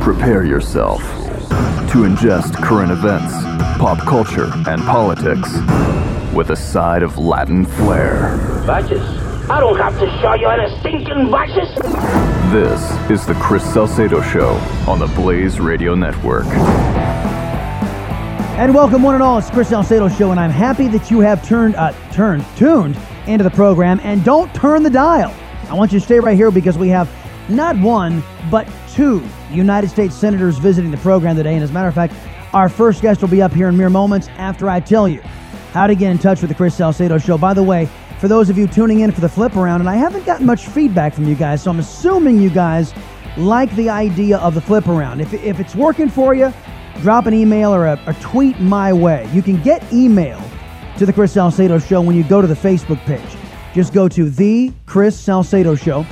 Prepare yourself to ingest current events, pop culture, and politics with a side of Latin flair. Vices? I don't have to show you any stinking vices. This is the Chris Salcedo Show on the Blaze Radio Network. And welcome, one and all. It's Chris Salcedo Show, and I'm happy that you have turned, uh, turned, tuned into the program. And don't turn the dial. I want you to stay right here because we have not one, but two United States senators visiting the program today. And as a matter of fact, our first guest will be up here in mere moments after I tell you how to get in touch with the Chris Salcedo Show. By the way, for those of you tuning in for the flip around, and I haven't gotten much feedback from you guys, so I'm assuming you guys like the idea of the flip around. If, if it's working for you, drop an email or a, a tweet my way. You can get email to the Chris Salcedo Show when you go to the Facebook page. Just go to the Chris Salcedo Show,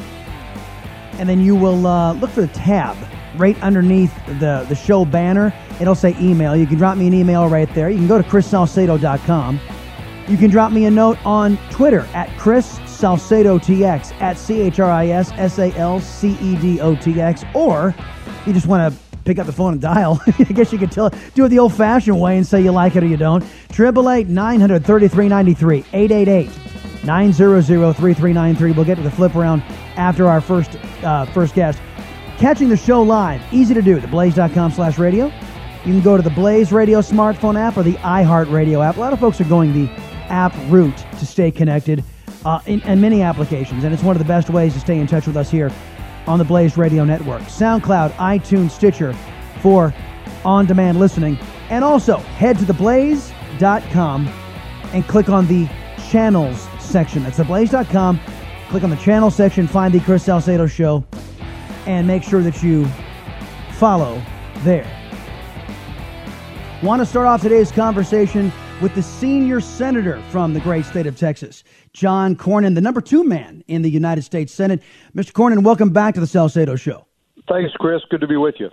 and then you will uh, look for the tab right underneath the, the show banner. It'll say email. You can drop me an email right there. You can go to chrissalcedo.com. You can drop me a note on Twitter at Chris Salcedo TX, at C H R I S S A L C E D O T X, or you just want to pick up the phone and dial. I guess you could tell, do it the old fashioned way and say you like it or you don't. 888 900 3393, 888 900 3393. We'll get to the flip around after our first, uh, first guest. Catching the show live, easy to do, theblaze.com slash radio. You can go to the Blaze Radio smartphone app or the iHeartRadio app. A lot of folks are going the app route to stay connected uh, in, in many applications, and it's one of the best ways to stay in touch with us here on the Blaze Radio Network. SoundCloud, iTunes, Stitcher for on demand listening. And also head to theblaze.com and click on the channels section. That's theblaze.com. Click on the channel section, find the Chris Salcedo Show, and make sure that you follow there. Want to start off today's conversation with the senior senator from the great state of Texas, John Cornyn, the number two man in the United States Senate. Mr. Cornyn, welcome back to the Salcedo Show. Thanks, Chris. Good to be with you.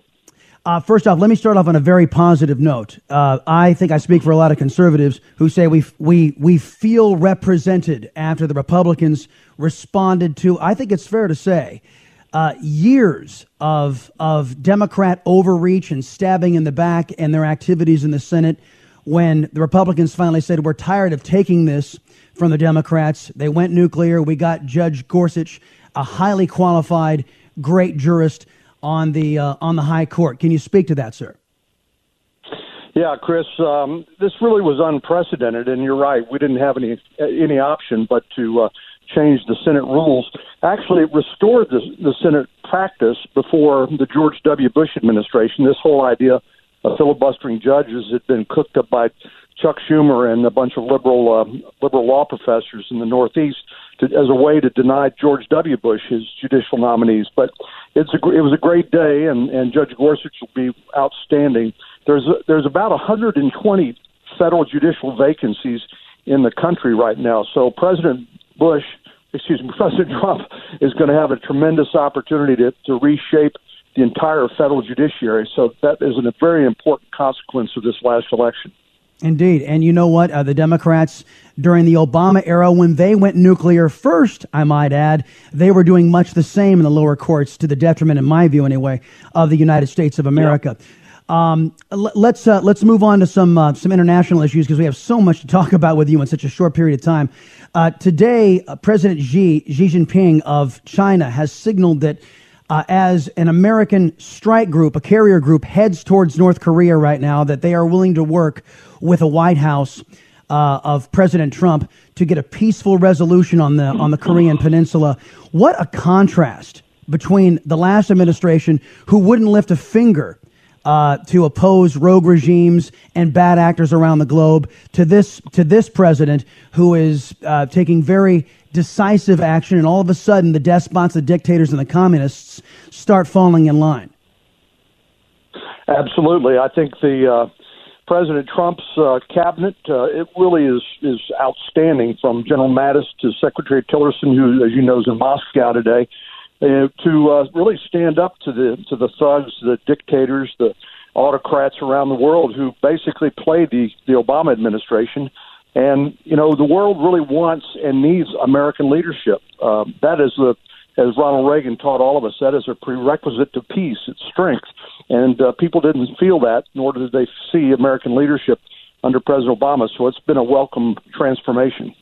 Uh, first off, let me start off on a very positive note. Uh, I think I speak for a lot of conservatives who say we we we feel represented after the Republicans responded to. I think it's fair to say uh, years of of Democrat overreach and stabbing in the back and their activities in the Senate. When the Republicans finally said we're tired of taking this from the Democrats, they went nuclear. We got Judge Gorsuch, a highly qualified, great jurist on the uh, on the High Court. Can you speak to that, sir? Yeah, Chris, um, this really was unprecedented, and you're right. We didn't have any any option but to uh, change the Senate rules. Actually, it restored the, the Senate practice before the George W. Bush administration. This whole idea of filibustering judges had been cooked up by Chuck Schumer and a bunch of liberal uh, liberal law professors in the Northeast to, as a way to deny George W. Bush his judicial nominees. But it's a, it was a great day, and, and Judge Gorsuch will be outstanding. There's a, there's about 120 federal judicial vacancies in the country right now. So President Bush, excuse me, President Trump is going to have a tremendous opportunity to, to reshape the entire federal judiciary. So that is a very important consequence of this last election. Indeed. And you know what? Uh, the Democrats during the Obama era, when they went nuclear first, I might add, they were doing much the same in the lower courts to the detriment, in my view anyway, of the United States of America. Um, let's uh, let's move on to some uh, some international issues because we have so much to talk about with you in such a short period of time. Uh, today, uh, President Xi Xi Jinping of China has signaled that uh, as an American strike group, a carrier group, heads towards North Korea right now, that they are willing to work with a White House uh, of President Trump to get a peaceful resolution on the on the Korean Peninsula. What a contrast between the last administration, who wouldn't lift a finger uh, to oppose rogue regimes and bad actors around the globe, to this to this president who is uh, taking very decisive action, and all of a sudden the despots, the dictators, and the communists start falling in line. Absolutely, I think the uh, President Trump's uh, cabinet uh, it really is is outstanding, from General Mattis to Secretary Tillerson, who, as you know, is in Moscow today uh, to uh, really stand up to the to the thugs, the dictators, the autocrats around the world who basically played the the Obama administration. And you know the world really wants and needs American leadership. Uh, that is the as Ronald Reagan taught all of us, that is a prerequisite to peace. It's strength, and uh, people didn't feel that, nor did they see American leadership under President Obama. So it's been a welcome transformation.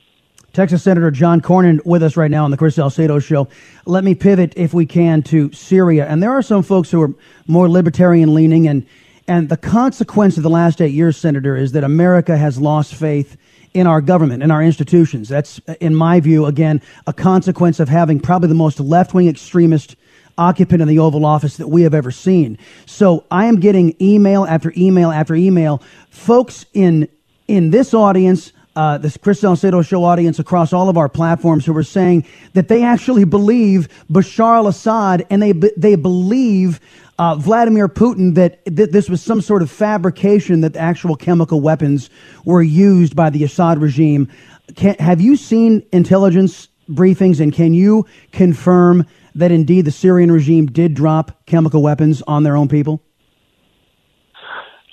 Texas Senator John Cornyn with us right now on the Chris Salcedo Show. Let me pivot, if we can, to Syria. And there are some folks who are more libertarian leaning, and and the consequence of the last eight years, Senator, is that America has lost faith in our government, in our institutions. That's, in my view, again, a consequence of having probably the most left wing extremist occupant in the Oval Office that we have ever seen. So I am getting email after email after email. Folks in in this audience uh, this Chris Salcedo show audience across all of our platforms who were saying that they actually believe Bashar al-Assad and they they believe uh, Vladimir Putin that th- this was some sort of fabrication that the actual chemical weapons were used by the Assad regime. Can, have you seen intelligence briefings and can you confirm that indeed the Syrian regime did drop chemical weapons on their own people?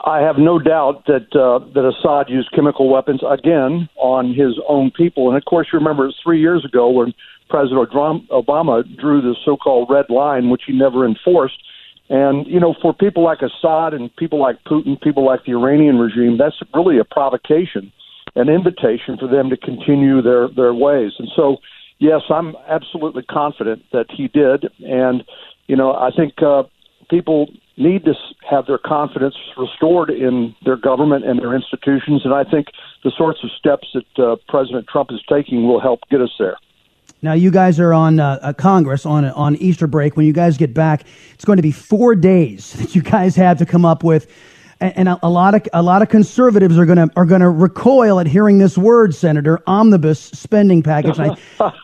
I have no doubt that uh, that Assad used chemical weapons again on his own people. And of course, you remember three years ago when President Obama drew the so-called red line, which he never enforced. And you know, for people like Assad and people like Putin, people like the Iranian regime, that's really a provocation, an invitation for them to continue their their ways. And so, yes, I'm absolutely confident that he did. And you know, I think uh, people need to have their confidence restored in their government and their institutions. And I think the sorts of steps that uh, President Trump is taking will help get us there. Now, you guys are on uh, Congress on on Easter break. When you guys get back, it's going to be four days that you guys have to come up with and, a, a, lot of a lot of conservatives are going to are to recoil at hearing this word, Senator, omnibus spending package. I,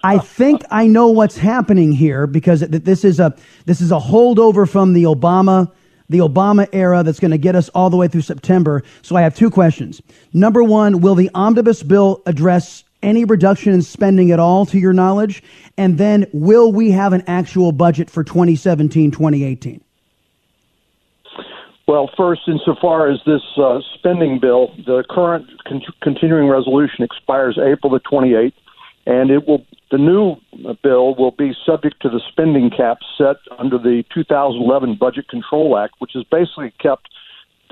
I think I know what's happening here because this is a this is a holdover from the Obama the Obama era that's going to get us all the way through September. So I have two questions. Number one, will the omnibus bill address any reduction in spending at all, to your knowledge? And then will we have an actual budget for 2017 2018? Well, first, insofar as this uh, spending bill, the current con- continuing resolution expires April the 28th, and it will the new bill will be subject to the spending cap set under the 2011 Budget Control Act, which has basically kept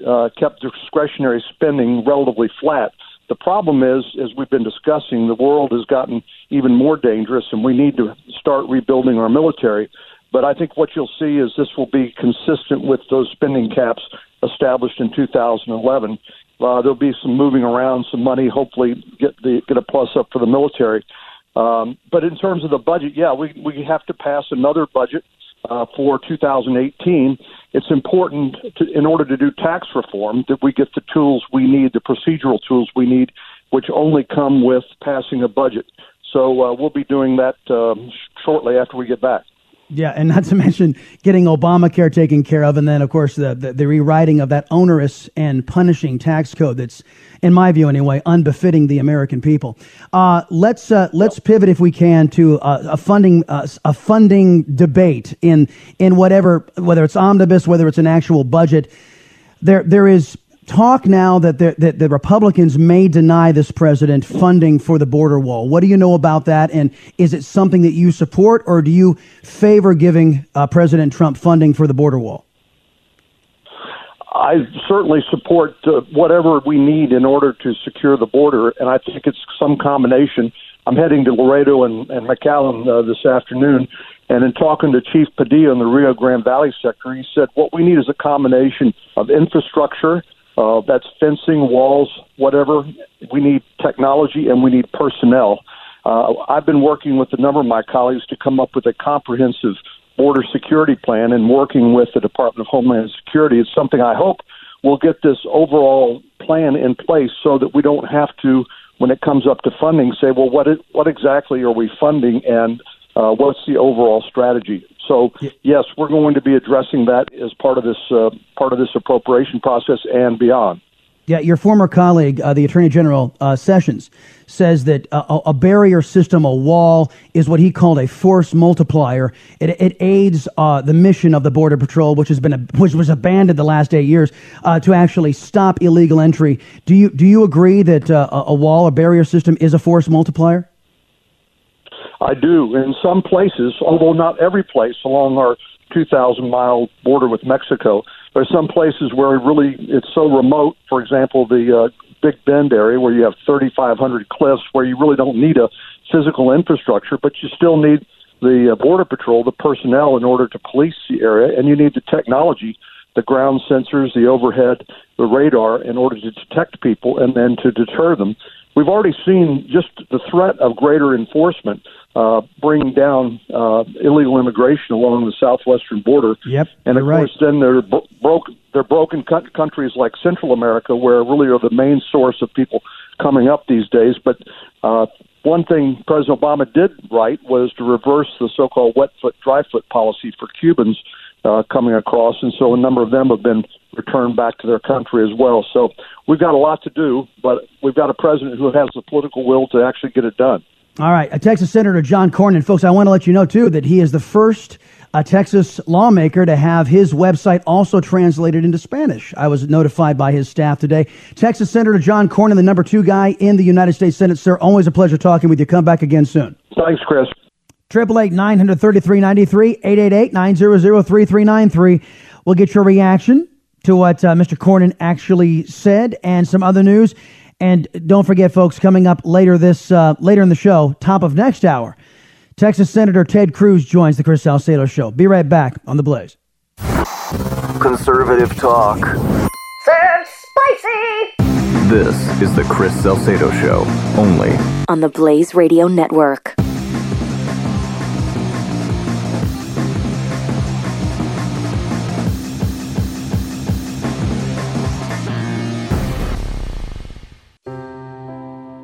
uh, kept discretionary spending relatively flat. The problem is, as we've been discussing, the world has gotten even more dangerous, and we need to start rebuilding our military. But I think what you'll see is this will be consistent with those spending caps established in 2011. Uh, there'll be some moving around, some money, hopefully get the get a plus up for the military. Um, but in terms of the budget, yeah, we we have to pass another budget uh, for 2018. It's important to, in order to do tax reform that we get the tools we need, the procedural tools we need, which only come with passing a budget. So uh, we'll be doing that um, shortly after we get back. Yeah, and not to mention getting Obamacare taken care of, and then of course the, the, the rewriting of that onerous and punishing tax code that's, in my view anyway, unbefitting the American people. Uh, let's uh, let's pivot if we can to uh, a funding uh, a funding debate in in whatever whether it's omnibus, whether it's an actual budget. There there is talk now that the, that the Republicans may deny this president funding for the border wall. What do you know about that? And is it something that you support, or do you favor giving uh, President Trump funding for the border wall? I certainly support uh, whatever we need in order to secure the border, and I think it's some combination. I'm heading to Laredo and, and McAllen uh, this afternoon, and in talking to Chief Padilla in the Rio Grande Valley sector, he said what we need is a combination of infrastructure, uh, that's fencing, walls, whatever. We need technology and we need personnel. Uh, I've been working with a number of my colleagues to come up with a comprehensive border security plan and working with the Department of Homeland Security. It's something I hope we'll get this overall plan in place so that we don't have to, when it comes up to funding, say, well, what, it, what exactly are we funding and uh, what's the overall strategy? So yes, we're going to be addressing that as part of this uh, part of this appropriation process and beyond. Yeah, your former colleague, uh, the Attorney General uh, Sessions, says that uh, a barrier system, a wall, is what he called a force multiplier. It, it aids uh, the mission of the Border Patrol, which has been a, which was abandoned the last eight years, to actually stop illegal entry. Do you do you agree that uh, a wall, a barrier system, is a force multiplier? I do. In some places, although not every place along our 2,000 mile border with Mexico, there's some places where really it's so remote. For example, the uh, Big Bend area where you have 3,500 cliffs where you really don't need a physical infrastructure, but you still need the uh, Border Patrol, the personnel in order to police the area, and you need the technology, the ground sensors, the overhead, the radar in order to detect people and then to deter them. We've already seen just the threat of greater enforcement uh, bring down uh, illegal immigration along the southwestern border. Yep, and of course, right. then there bro- broke they're broken co- countries like Central America, where really are the main source of people coming up these days. But uh, one thing President Obama did right was to reverse the so-called wet foot, dry foot policy for Cubans uh, coming across, and so a number of them have been returned back to their country as well. So we've got a lot to do, but we've got a president who has the political will to actually get it done. All right, Texas Senator John Cornyn, folks. I want to let you know too that he is the first a Texas lawmaker to have his website also translated into Spanish. I was notified by his staff today. Texas Senator John Cornyn, the number two guy in the United States Senate. Sir, always a pleasure talking with you. Come back again soon. Thanks, Chris. Triple eight nine hundred thirty three ninety three eight eight eight nine zero zero three three nine three. We'll get your reaction to what uh, Mr. Cornyn actually said and some other news. And don't forget, folks, coming up later this uh, later in the show, top of next hour, Texas Senator Ted Cruz joins the Chris Salcedo Show. Be right back on the Blaze. Conservative talk. Sounds spicy! This is the Chris Salcedo Show, only on the Blaze Radio Network.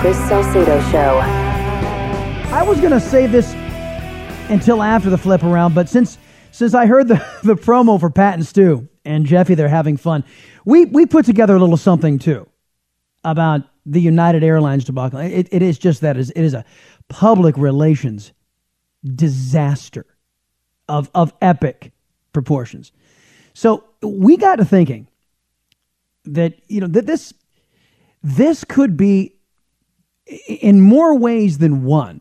Chris Salcedo Show. I was going to say this until after the flip around, but since since I heard the, the promo for Pat and Stu and Jeffy, they're having fun. We we put together a little something too about the United Airlines debacle. It, it is just that it is a public relations disaster of of epic proportions. So we got to thinking that you know that this this could be in more ways than one,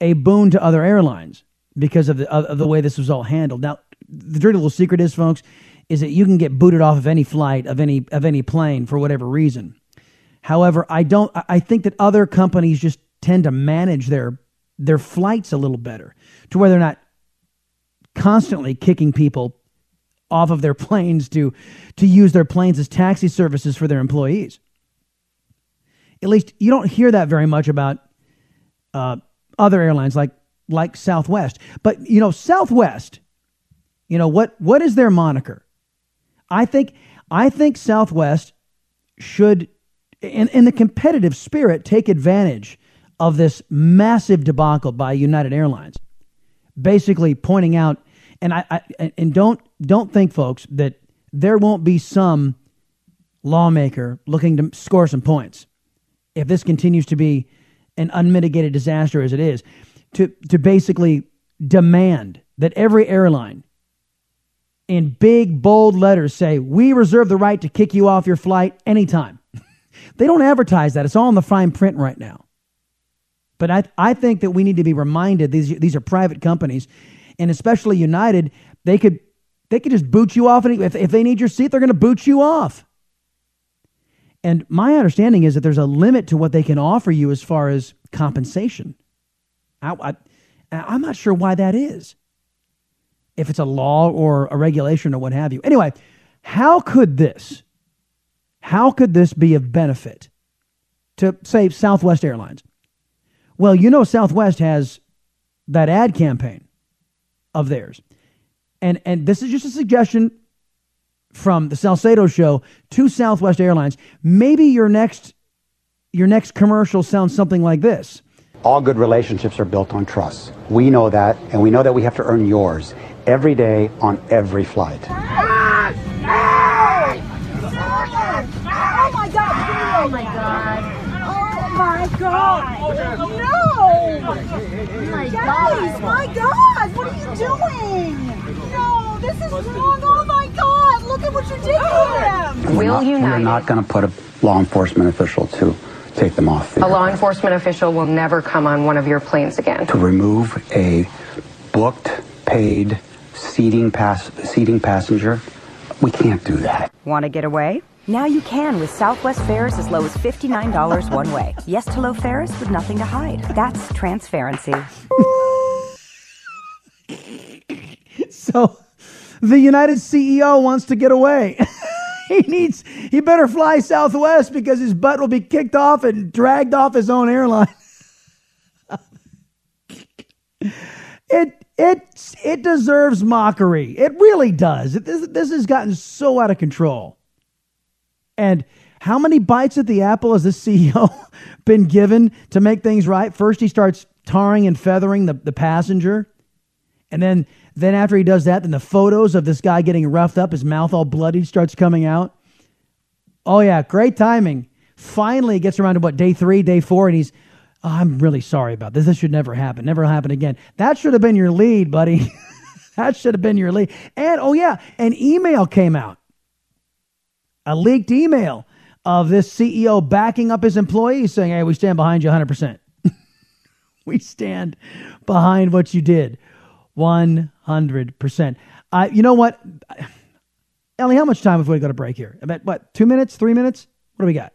a boon to other airlines because of the of the way this was all handled. Now, the dirty little secret is, folks, is that you can get booted off of any flight of any of any plane for whatever reason. However, I don't. I think that other companies just tend to manage their their flights a little better to where they're not constantly kicking people off of their planes to to use their planes as taxi services for their employees. At least you don't hear that very much about uh, other airlines like like Southwest. But you know, Southwest, you know what what is their moniker? I think I think Southwest should in, in the competitive spirit, take advantage of this massive debacle by United Airlines, basically pointing out, and I, I and don't don't think, folks, that there won't be some lawmaker looking to score some points if this continues to be an unmitigated disaster as it is, to to basically demand that every airline in big bold letters say we reserve the right to kick you off your flight anytime. they don't advertise that. It's all in the fine print right now. But I, I think that we need to be reminded these these are private companies, and especially United, they could they could just boot you off. And If, if they need your seat, they're going to boot you off. And my understanding is that there's a limit to what they can offer you as far as compensation. I, I, I'm not sure why that is. If it's a law or a regulation or what have you. Anyway, how could this, how could this be of benefit to, say, Southwest Airlines? Well, you know, Southwest has that ad campaign of theirs. And, and this is just a suggestion from the Salcedo show to Southwest Airlines. Maybe your next your next commercial sounds something like this. All good relationships are built on trust. We know that, and we know that we have to earn yours every day on every flight. Oh my God! Oh my God! Oh my God! No! Oh, my Guys, my God! What are you doing? No, this is wrong. Oh my God! Look at what you did to him. We're not, we're not going to put a law enforcement official to take them off. the A law enforcement official will never come on one of your planes again. to remove a booked, paid seating pass seating passenger. We can't do that. Want to get away? Now you can with Southwest fares as low as $59 one way. Yes to low fares with nothing to hide. That's transparency. So the United CEO wants to get away. he needs he better fly Southwest because his butt will be kicked off and dragged off his own airline. it it it deserves mockery. It really does. This this has gotten so out of control. And how many bites at the apple has this CEO been given to make things right? First, he starts tarring and feathering the, the passenger. And then, then after he does that, then the photos of this guy getting roughed up, his mouth all bloody, starts coming out. Oh, yeah, great timing. Finally, gets around to what, day three, day four, and he's, oh, I'm really sorry about this. This should never happen. Never happen again. That should have been your lead, buddy. that should have been your lead. And, oh, yeah, an email came out a leaked email of this CEO backing up his employees saying, Hey, we stand behind you 100%. we stand behind what you did 100%. Uh, you know what? Ellie, how much time have we got to break here? About what, two minutes, three minutes? What do we got?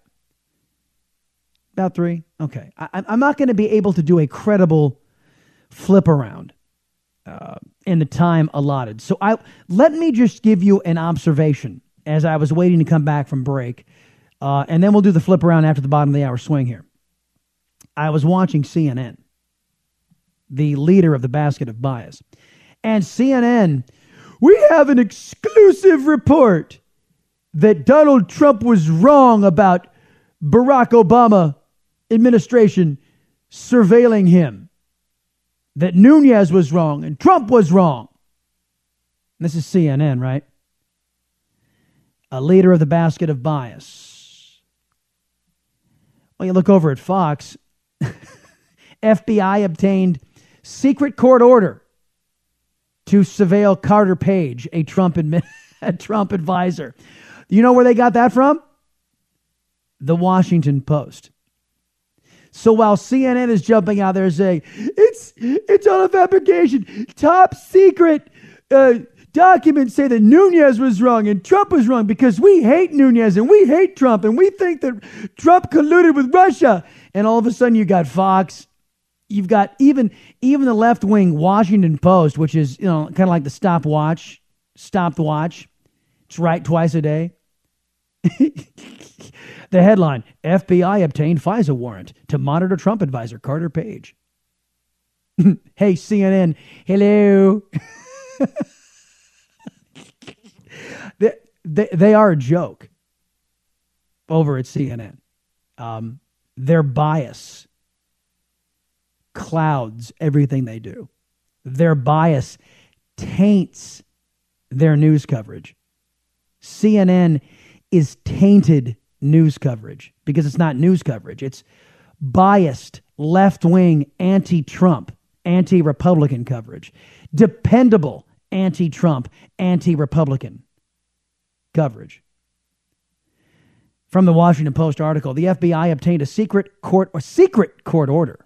About three? Okay. I, I'm not going to be able to do a credible flip around uh, in the time allotted. So I let me just give you an observation as I was waiting to come back from break. Uh, and then we'll do the flip around after the bottom of the hour swing here. I was watching CNN, the leader of the basket of bias. And CNN, we have an exclusive report that Donald Trump was wrong about Barack Obama administration surveilling him. That Nunes was wrong and Trump was wrong. This is CNN, right? a leader of the basket of bias. Well, you look over at Fox, FBI obtained secret court order to surveil Carter Page, a Trump, a Trump advisor. You know where they got that from? The Washington Post. So while CNN is jumping out there saying it's it's all a fabrication, top secret uh, documents say that Nunes was wrong and Trump was wrong because we hate Nunes and we hate Trump and we think that Trump colluded with Russia. And all of a sudden, you got Fox. You've got even even the left wing Washington Post, which is you know kind of like the stopwatch, stopped watch. It's right twice a day. the headline: FBI obtained FISA warrant to monitor Trump advisor Carter Page. hey CNN, hello. they, they, they are a joke over at CNN. um, their bias clouds everything they do. Their bias taints their news coverage. CNN is tainted news coverage because it's not news coverage. It's biased, left wing, anti Trump, anti Republican coverage, dependable anti Trump, anti Republican coverage. From the Washington Post article, the FBI obtained a secret court or secret court order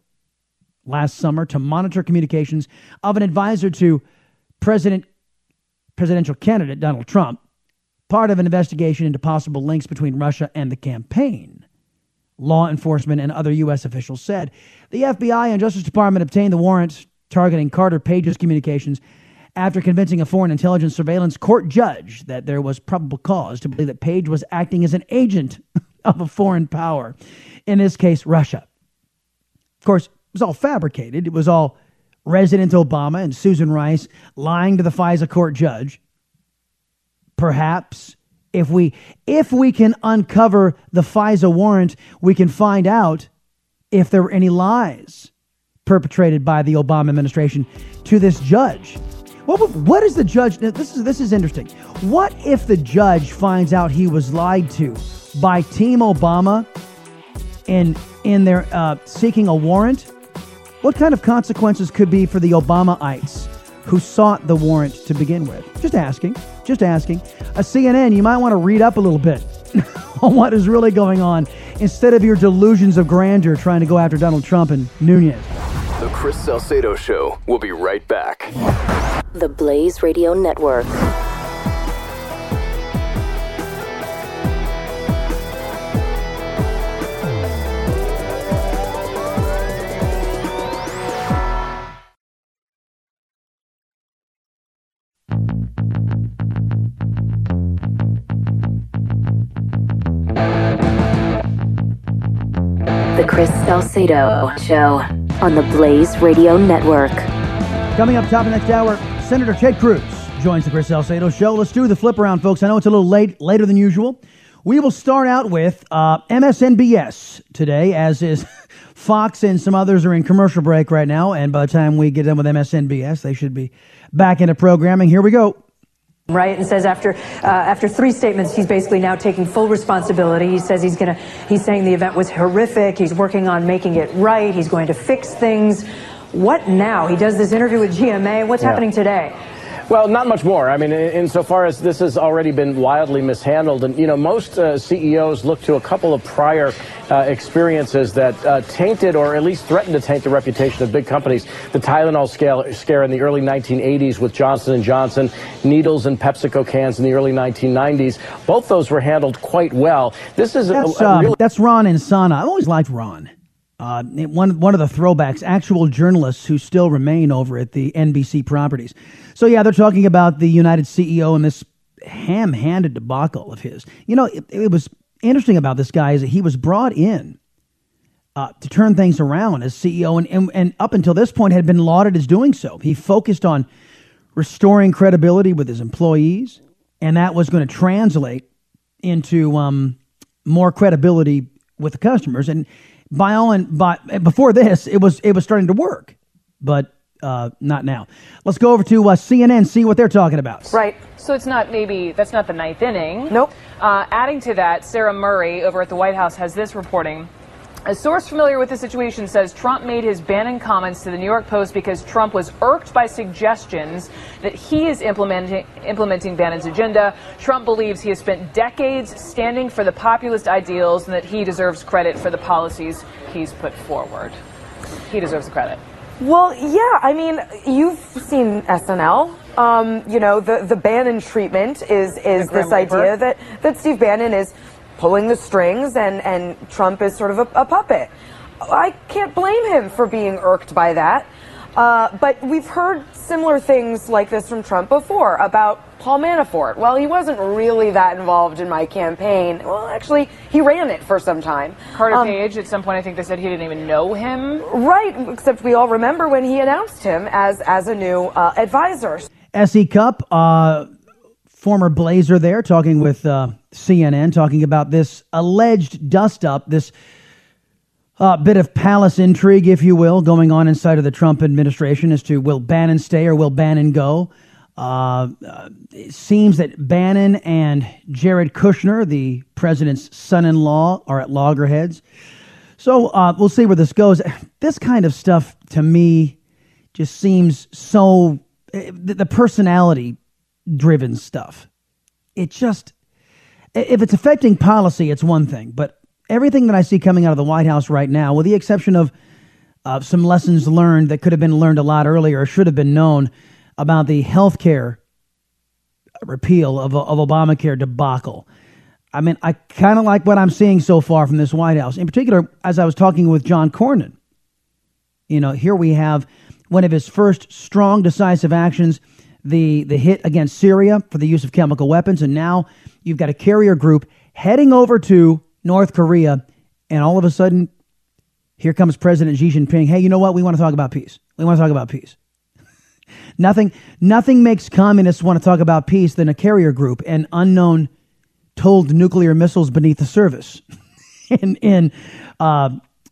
last summer to monitor communications of an advisor to President presidential candidate Donald Trump, part of an investigation into possible links between Russia and the campaign. Law enforcement and other U.S. officials said the FBI and Justice Department obtained the warrant targeting Carter Page's communications after convincing a foreign intelligence surveillance court judge that there was probable cause to believe that Page was acting as an agent of a foreign power, in this case, Russia. Of course, was all fabricated. It was all President Obama and Susan Rice lying to the FISA court judge. Perhaps if we if we can uncover the FISA warrant, we can find out if there were any lies perpetrated by the Obama administration to this judge. What, what is the judge? This is this is interesting. What if the judge finds out he was lied to by Team Obama in in their uh, seeking a warrant? What kind of consequences could be for the Obamaites who sought the warrant to begin with? Just asking. Just asking. A CNN, you might want to read up a little bit on what is really going on instead of your delusions of grandeur trying to go after Donald Trump and Nunes. The Chris Salcedo Show will be right back. The Blaze Radio Network. Chris Salcedo Show on the Blaze Radio Network. Coming up top of next hour, Senator Ted Cruz joins the Chris Salcedo Show. Let's do the flip around, folks. I know it's a little late, later than usual. We will start out with uh, MSNBS today, as is Fox and some others are in commercial break right now. And by the time we get done with MSNBS, they should be back into programming. Here we go. Right and says after uh, after three statements he's basically now taking full responsibility. He says he's going to he's saying the event was horrific. He's working on making it right. He's going to fix things. What now? He does this interview with gma what's Yeah. happening today Well, not much more. I mean, insofar as this has already been wildly mishandled, and you know, most uh, CEOs look to a couple of prior uh, experiences that uh, tainted or at least threatened to taint the reputation of big companies. The Tylenol scale, scare in the early 1980s with Johnson and Johnson, needles and PepsiCo cans in the early 1990s. Both those were handled quite well. This is That's, a um, real that's Ron Insana. I've always liked Ron. Uh, one one of the throwbacks, actual journalists who still remain over at the NBC properties. So yeah, they're talking about the United CEO and this ham-handed debacle of his. You know, it, it was interesting about this guy is that he was brought in uh, to turn things around as CEO, and, and and up until this point had been lauded as doing so. He focused on restoring credibility with his employees, and that was going to translate into um, more credibility with the customers. And by all and by before this, it was it was starting to work, but uh, not now. Let's go over to uh, CNN, see what they're talking about. Right. So it's not maybe that's not the ninth inning. Nope. Uh, adding to that, Sarah Murray over at the White House has this reporting. A source familiar with the situation says Trump made his Bannon comments to the New York Post because Trump was irked by suggestions that he is implementing implementing Bannon's agenda. Trump believes he has spent decades standing for the populist ideals and that he deserves credit for the policies he's put forward. He deserves the credit. Well, yeah. I mean, you've seen SNL. Um, you know, the the Bannon treatment is is this idea that that Steve Bannon is pulling the strings and and Trump is sort of a, a puppet. I can't blame him for being irked by that. Uh, but we've heard similar things like this from Trump before about Paul Manafort. Well, he wasn't really that involved in my campaign. Well, actually, he ran it for some time. Carter Um, Page, at some point, I think they said he didn't even know him. Right, except we all remember when he announced him as as a new uh, advisor. SE Cupp, uh, former Blazer there, talking with uh, CNN, talking about this alleged dust up, this A bit of palace intrigue, if you will, going on inside of the Trump administration as to will Bannon stay or will Bannon go. Uh, uh, it seems that Bannon and Jared Kushner, the president's son in law, are at loggerheads. So uh, we'll see where this goes. This kind of stuff to me just seems so eh, the personality driven stuff. It just, if it's affecting policy, it's one thing. But everything that I see coming out of the White House right now, with the exception of uh, some lessons learned that could have been learned a lot earlier or should have been known about the health care repeal of, of Obamacare debacle. I mean, I kind of like what I'm seeing so far from this White House. In particular, as I was talking with John Cornyn, you know, here we have one of his first strong, decisive actions the, the hit against Syria for the use of chemical weapons. And now you've got a carrier group heading over to North Korea. And all of a sudden, here comes President Xi Jinping. Hey, you know what? We want to talk about peace. We want to talk about peace. nothing, nothing makes communists want to talk about peace than a carrier group and unknown told nuclear missiles beneath the surface in, in uh,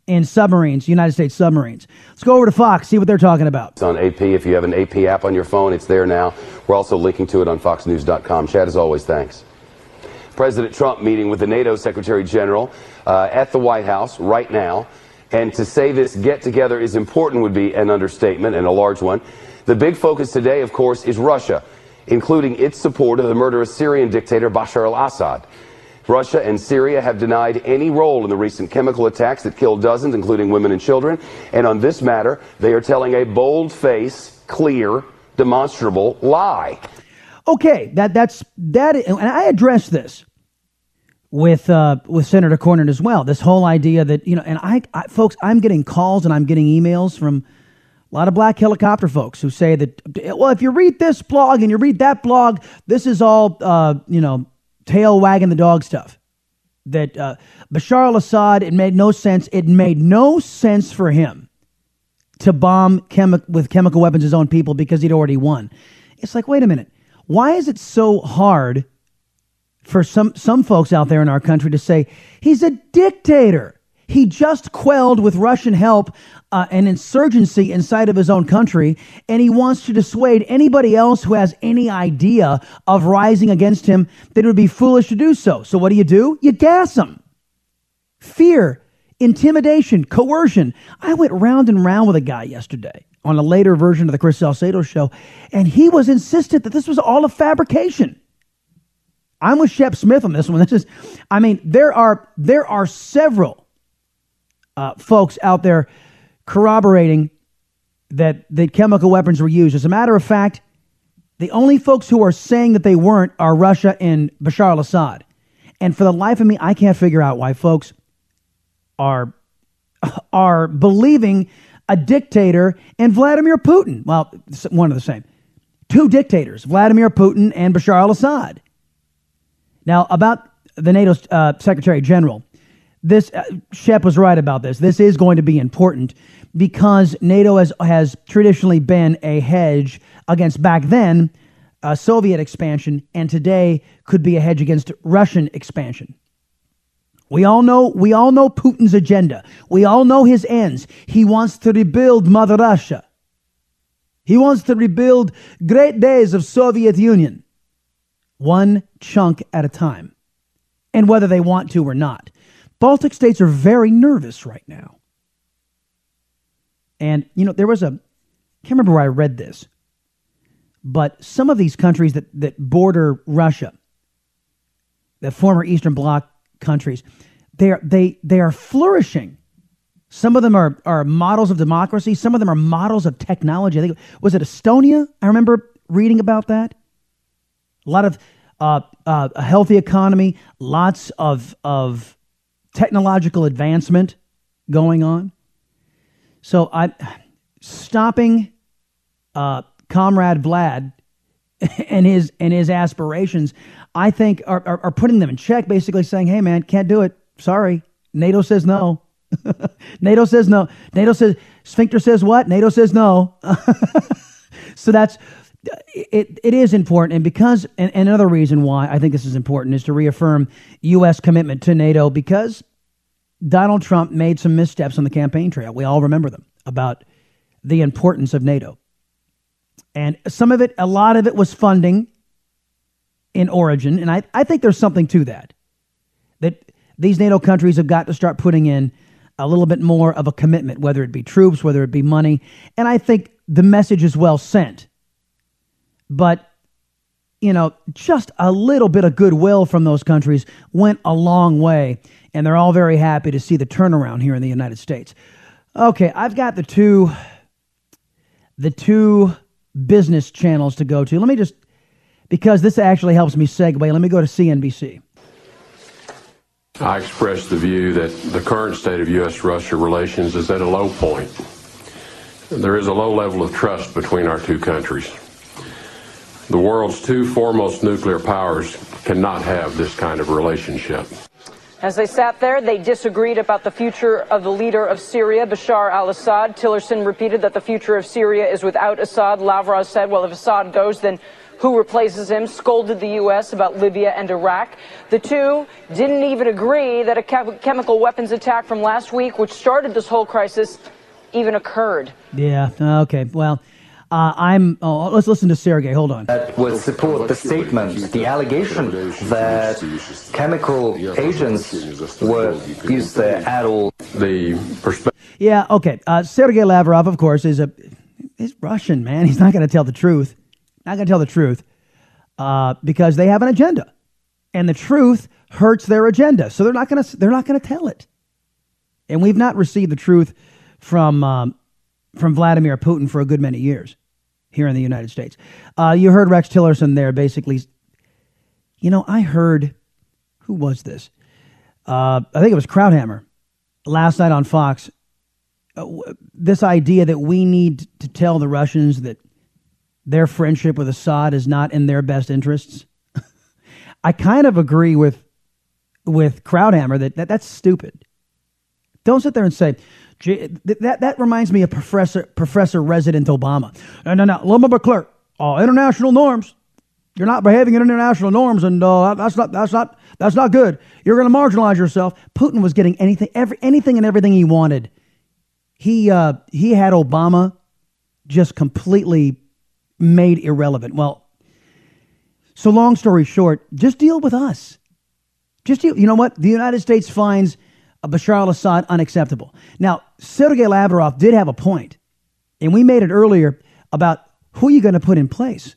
in submarines, United States submarines. Let's go over to Fox, see what they're talking about. It's on AP. If you have an AP app on your phone, it's there now. We're also linking to it on foxnews.com. Chad, as always, thanks. President Trump meeting with the NATO Secretary General uh, at the White House right now. And to say this get together is important would be an understatement and a large one. The big focus today, of course, is Russia, including its support of the murderous Syrian dictator Bashar al Assad. Russia and Syria have denied any role in the recent chemical attacks that killed dozens, including women and children. And on this matter, they are telling a bold face, clear, demonstrable lie. Okay, that that's that, and I addressed this with uh, with Senator Cornyn as well. This whole idea that you know, and I, I, folks, I'm getting calls and I'm getting emails from a lot of black helicopter folks who say that well, if you read this blog and you read that blog, this is all uh, you know tail wagging the dog stuff. That uh, Bashar al Assad, it made no sense. It made no sense for him to bomb chemi- with chemical weapons his own people because he'd already won. It's like, wait a minute. Why is it so hard for some, some folks out there in our country to say he's a dictator? He just quelled, with Russian help, uh, an insurgency inside of his own country, and he wants to dissuade anybody else who has any idea of rising against him that it would be foolish to do so. So, what do you do? You gas them. Fear, intimidation, coercion. I went round and round with a guy yesterday on a later version of the Chris Salcedo show, and he was insistent that this was all a fabrication. I'm with Shep Smith on this one. This is, I mean, there are there are several uh, folks out there corroborating that, that chemical weapons were used. As a matter of fact, the only folks who are saying that they weren't are Russia and Bashar al Assad. And for the life of me, I can't figure out why folks are, are believing a dictator and Vladimir Putin. Well, one of the same. Two dictators, Vladimir Putin and Bashar al Assad. Now, about the NATO uh, Secretary General, this uh, Shep was right about this. This is going to be important because NATO has has traditionally been a hedge against back then uh, Soviet expansion, and today could be a hedge against Russian expansion. We all know we all know Putin's agenda. We all know his ends. He wants to rebuild Mother Russia. He wants to rebuild great days of Soviet Union, one chunk at a time, and whether they want to or not. Baltic states are very nervous right now. And, you know, there was a, I can't remember where I read this, but some of these countries that, that border Russia, the former Eastern Bloc countries, they are, they, they are flourishing. Some of them are, are models of democracy. Some of them are models of technology. I think, was it Estonia? I remember reading about that. A lot of uh, uh, a healthy economy, lots of, of technological advancement going on. So I stopping uh, Comrade Vlad and his and his aspirations, I think are, are, are putting them in check, basically saying, "Hey, man, can't do it. Sorry, NATO says no. NATO says no. NATO says sphincter says what? NATO says no. so that's it, it is important. And because, and, and another reason why I think this is important is to reaffirm U.S. commitment to NATO because Donald Trump made some missteps on the campaign trail. We all remember them about the importance of NATO. And some of it, a lot of it was funding in origin. And I, I think there's something to that. That these NATO countries have got to start putting in a little bit more of a commitment, whether it be troops, whether it be money. And I think the message is well sent. But, you know, just a little bit of goodwill from those countries went a long way. And they're all very happy to see the turnaround here in the United States. Okay, I've got the two the two business channels to go to. Let me just because this actually helps me segue. Let me go to CNBC. I express the view that the current state of U.S. Russia relations is at a low point. There is a low level of trust between our two countries. The world's two foremost nuclear powers cannot have this kind of relationship. As they sat there, they disagreed about the future of the leader of Syria, Bashar al Assad. Tillerson repeated that the future of Syria is without Assad. Lavrov said, well, if Assad goes, then who replaces him, scolded the U.S. about Libya and Iraq. The two didn't even agree that a chemical weapons attack from last week, which started this whole crisis, even occurred. Yeah, okay. Well, uh, I'm. Oh, let's listen to Sergey. Hold on. That would support the statement, the allegation that chemical agents were used there at all. The perspective. Yeah. Okay. Uh, Sergey Lavrov, of course, is a he's Russian man. He's not going to tell the truth. Not going to tell the truth uh, because they have an agenda, and the truth hurts their agenda. So they're not going to they're not going to tell it. And we've not received the truth from um, from Vladimir Putin for a good many years here in the United States. Uh, you heard Rex Tillerson there basically. You know, I heard who was this? Uh, I think it was Krauthammer last night on Fox. Uh, this idea that we need to tell the Russians that their friendship with Assad is not in their best interests. I kind of agree with with Krauthammer that, that that's stupid. Don't sit there and say that that reminds me of Professor Professor Resident Obama. No, no, no. Me be. Uh, international norms. You're not behaving in international norms, and uh, that's not that's not that's not good. You're going to marginalize yourself. Putin was getting anything, every, anything, and everything he wanted. He uh, he had Obama just completely made irrelevant. Well, so long story short, just deal with us. Just deal, you know what? The United States finds Uh, Bashar al Assad unacceptable. Now, Sergei Lavrov did have a point, and we made it earlier about who are you going to put in place.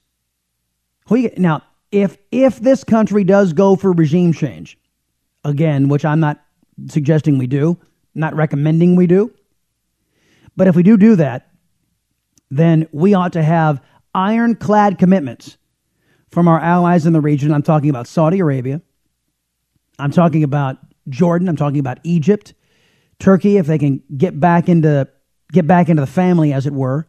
Who you, now, if if this country does go for regime change, again, which I'm not suggesting we do, not recommending we do, but if we do do that, then we ought to have ironclad commitments from our allies in the region. I'm talking about Saudi Arabia. I'm talking about Jordan. I'm talking about Egypt, Turkey, if they can get back into get back into the family, as it were.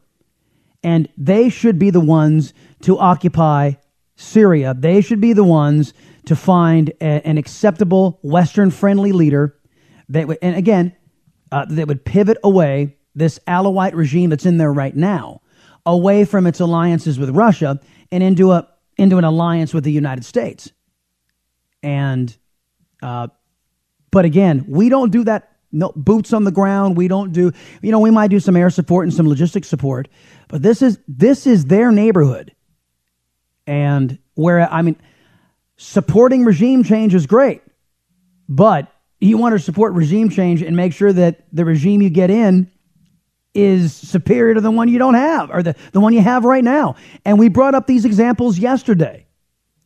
And they should be the ones to occupy Syria. They should be the ones to find a, an acceptable Western friendly leader that would, and again, uh, that would pivot away this Alawite regime that's in there right now away from its alliances with Russia and into a into an alliance with the United States. And, uh, but again, we don't do that. No boots on the ground. We don't do. You know, we might do some air support and some logistics support, but this is this is their neighborhood. And where I mean, supporting regime change is great, but you want to support regime change and make sure that the regime you get in is superior to the one you don't have or the, the one you have right now. And we brought up these examples yesterday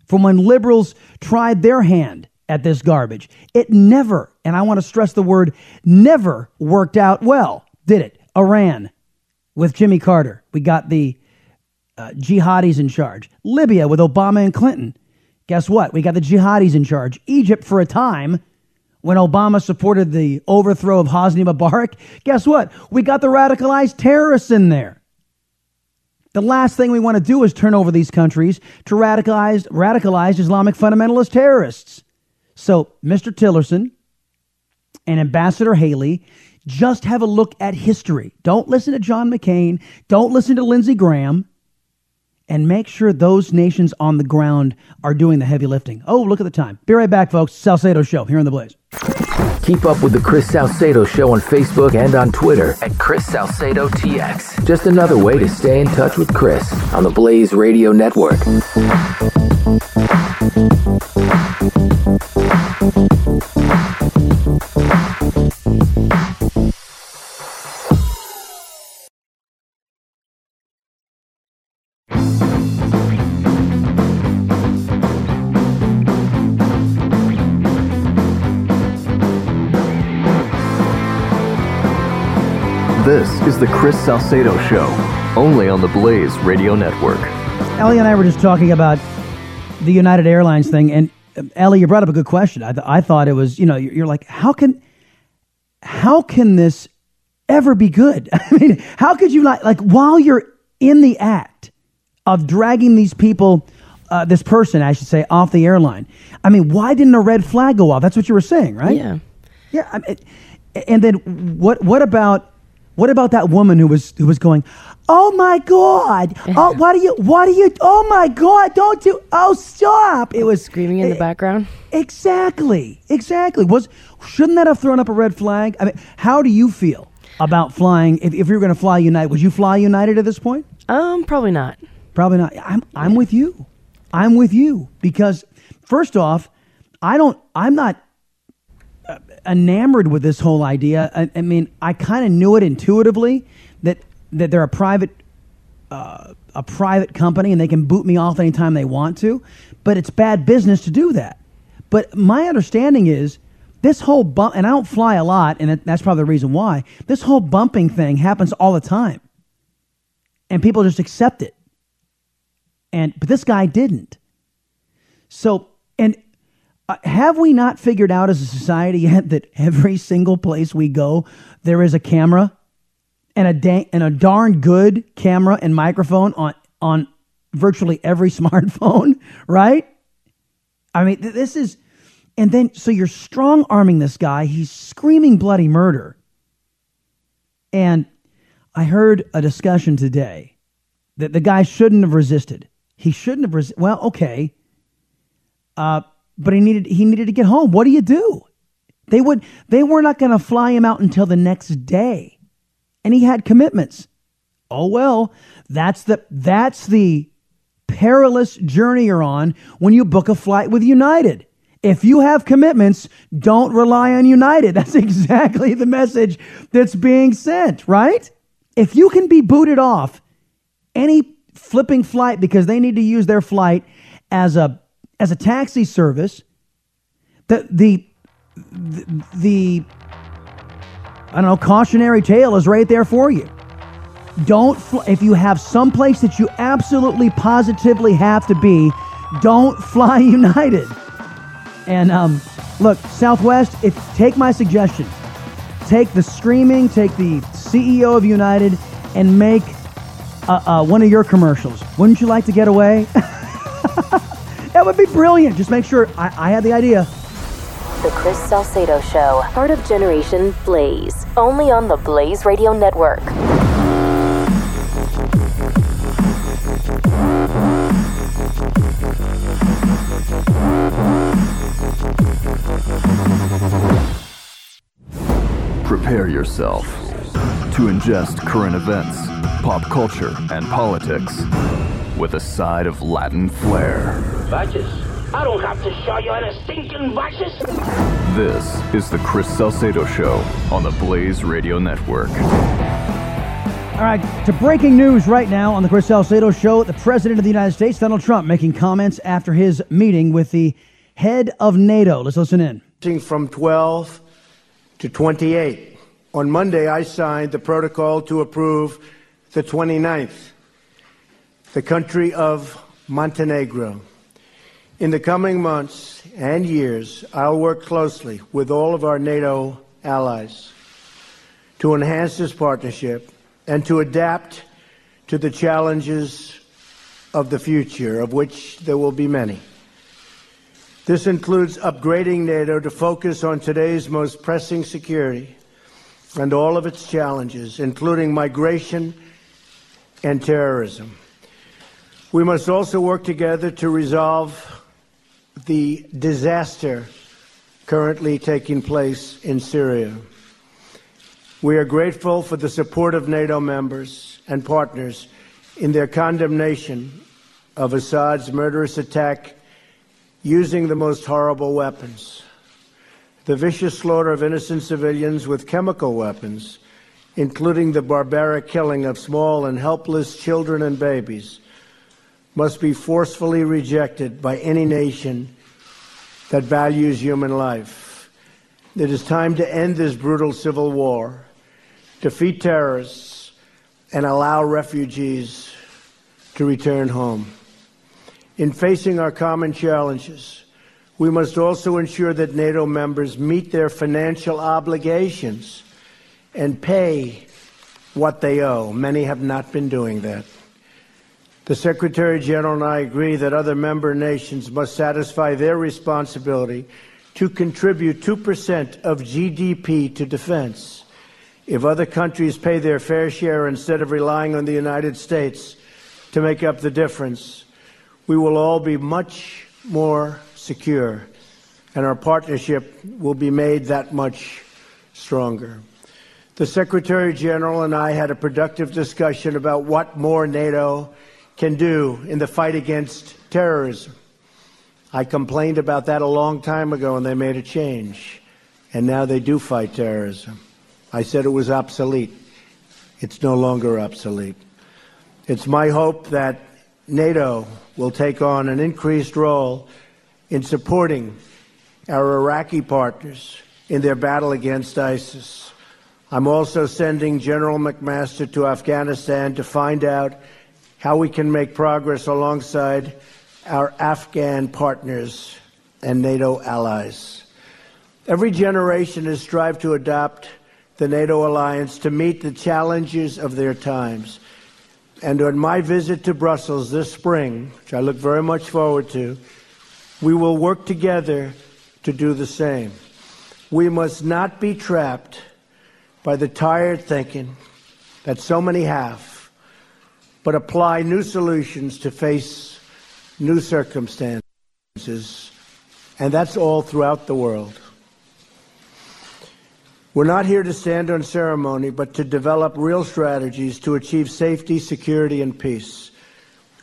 from when liberals tried their hand at this garbage. It never, and I want to stress the word never worked out well, did it? Iran with Jimmy Carter. We got the uh, jihadis in charge. Libya with Obama and Clinton. Guess what? We got the jihadis in charge. Egypt for a time when Obama supported the overthrow of Hosni Mubarak, guess what? We got the radicalized terrorists in there. The last thing we want to do is turn over these countries to radicalized, radicalized Islamic fundamentalist terrorists. So, Mr. Tillerson and Ambassador Haley, just have a look at history. Don't listen to John McCain. Don't listen to Lindsey Graham. And make sure those nations on the ground are doing the heavy lifting. Oh, look at the time. Be right back, folks. Salcedo Show here on The Blaze. Keep up with the Chris Salcedo Show on Facebook and on Twitter at Chris Salcedo TX. Just another way to stay in touch with Chris on the Blaze Radio Network. The Chris Salcedo Show, only on the Blaze Radio Network. Ellie and I were just talking about the United Airlines thing, and uh, Ellie, you brought up a good question. I, th- I thought it was, you know, you're, you're like, how can, how can this ever be good? I mean, how could you not, like, while you're in the act of dragging these people, uh, this person, I should say, off the airline, I mean, why didn't a red flag go off? That's what you were saying, right? Yeah. Yeah. I mean, and then what? What about what about that woman who was who was going? Oh my God! Oh, what are you? What are you? Oh my God! Don't do! Oh, stop! It was screaming in the background. Exactly. Exactly. Was shouldn't that have thrown up a red flag? I mean, how do you feel about flying? If, if you were going to fly United, would you fly United at this point? Um, probably not. Probably not. I'm I'm with you. I'm with you because first off, I don't. I'm not enamored with this whole idea. I, I mean, I kind of knew it intuitively that that they're a private uh, a private company and they can boot me off anytime they want to, but it's bad business to do that. But my understanding is this whole bump, and I don't fly a lot, and that- that's probably the reason why. This whole bumping thing happens all the time, and people just accept it. And but this guy didn't. So, and uh, have we not figured out as a society yet that every single place we go, there is a camera and a da- and a darn good camera and microphone on on virtually every smartphone, right? I mean, th- this is, and then so you're strong arming this guy. He's screaming bloody murder, and I heard a discussion today that the guy shouldn't have resisted. He shouldn't have resisted. Well, okay, uh, but he needed he needed to get home. What do you do? They would they were not going to fly him out until the next day, and he had commitments. Oh well, that's the that's the perilous journey you're on when you book a flight with United. If you have commitments, don't rely on United. That's exactly the message that's being sent, right? If you can be booted off any flipping flight because they need to use their flight as a as a taxi service, the the the, the I don't know cautionary tale is right there for you. Don't fl- if you have some place that you absolutely positively have to be, don't fly United. And um, look, Southwest, if take my suggestion, take the screaming, take the CEO of United, and make uh, uh, one of your commercials. Wouldn't you like to get away? that would be brilliant. Just make sure I, I had the idea. The Chris Salcedo Show, part of Generation Blaze, only on the Blaze Radio Network. Prepare yourself to ingest current events, pop culture, and politics with a side of Latin flair. Vices? I don't have to show you any stinking vices. This is the Chris Salcedo Show on the Blaze Radio Network. All right, to breaking news right now on the Chris Salcedo Show. The President of the United States, Donald Trump, making comments after his meeting with the head of NATO. Let's listen in. From 12 to 28. On Monday, I signed the protocol to approve the 29th, the country of Montenegro. In the coming months and years, I'll work closely with all of our NATO allies to enhance this partnership and to adapt to the challenges of the future, of which there will be many. This includes upgrading NATO to focus on today's most pressing security and all of its challenges, including migration and terrorism. We must also work together to resolve the disaster currently taking place in Syria. We are grateful for the support of NATO members and partners in their condemnation of Assad's murderous attack using the most horrible weapons. The vicious slaughter of innocent civilians with chemical weapons, including the barbaric killing of small and helpless children and babies, must be forcefully rejected by any nation that values human life. It is time to end this brutal civil war, defeat terrorists, and allow refugees to return home. In facing our common challenges, we must also ensure that NATO members meet their financial obligations and pay what they owe. Many have not been doing that. The Secretary General and I agree that other member nations must satisfy their responsibility to contribute 2% of GDP to defense. If other countries pay their fair share instead of relying on the United States to make up the difference, we will all be much more secure, and our partnership will be made that much stronger. The Secretary General and I had a productive discussion about what more NATO can do in the fight against terrorism. I complained about that a long time ago and they made a change. And now they do fight terrorism. I said it was obsolete. It's no longer obsolete. It's my hope that NATO will take on an increased role in supporting our Iraqi partners in their battle against ISIS. I'm also sending General McMaster to Afghanistan to find out how we can make progress alongside our Afghan partners and NATO allies. Every generation has strived to adopt the NATO alliance to meet the challenges of their times. And on my visit to Brussels this spring, which I look very much forward to, we will work together to do the same. We must not be trapped by the tired thinking that so many have but apply new solutions to face new circumstances. And that's all throughout the world. We're not here to stand on ceremony, but to develop real strategies to achieve safety, security, and peace.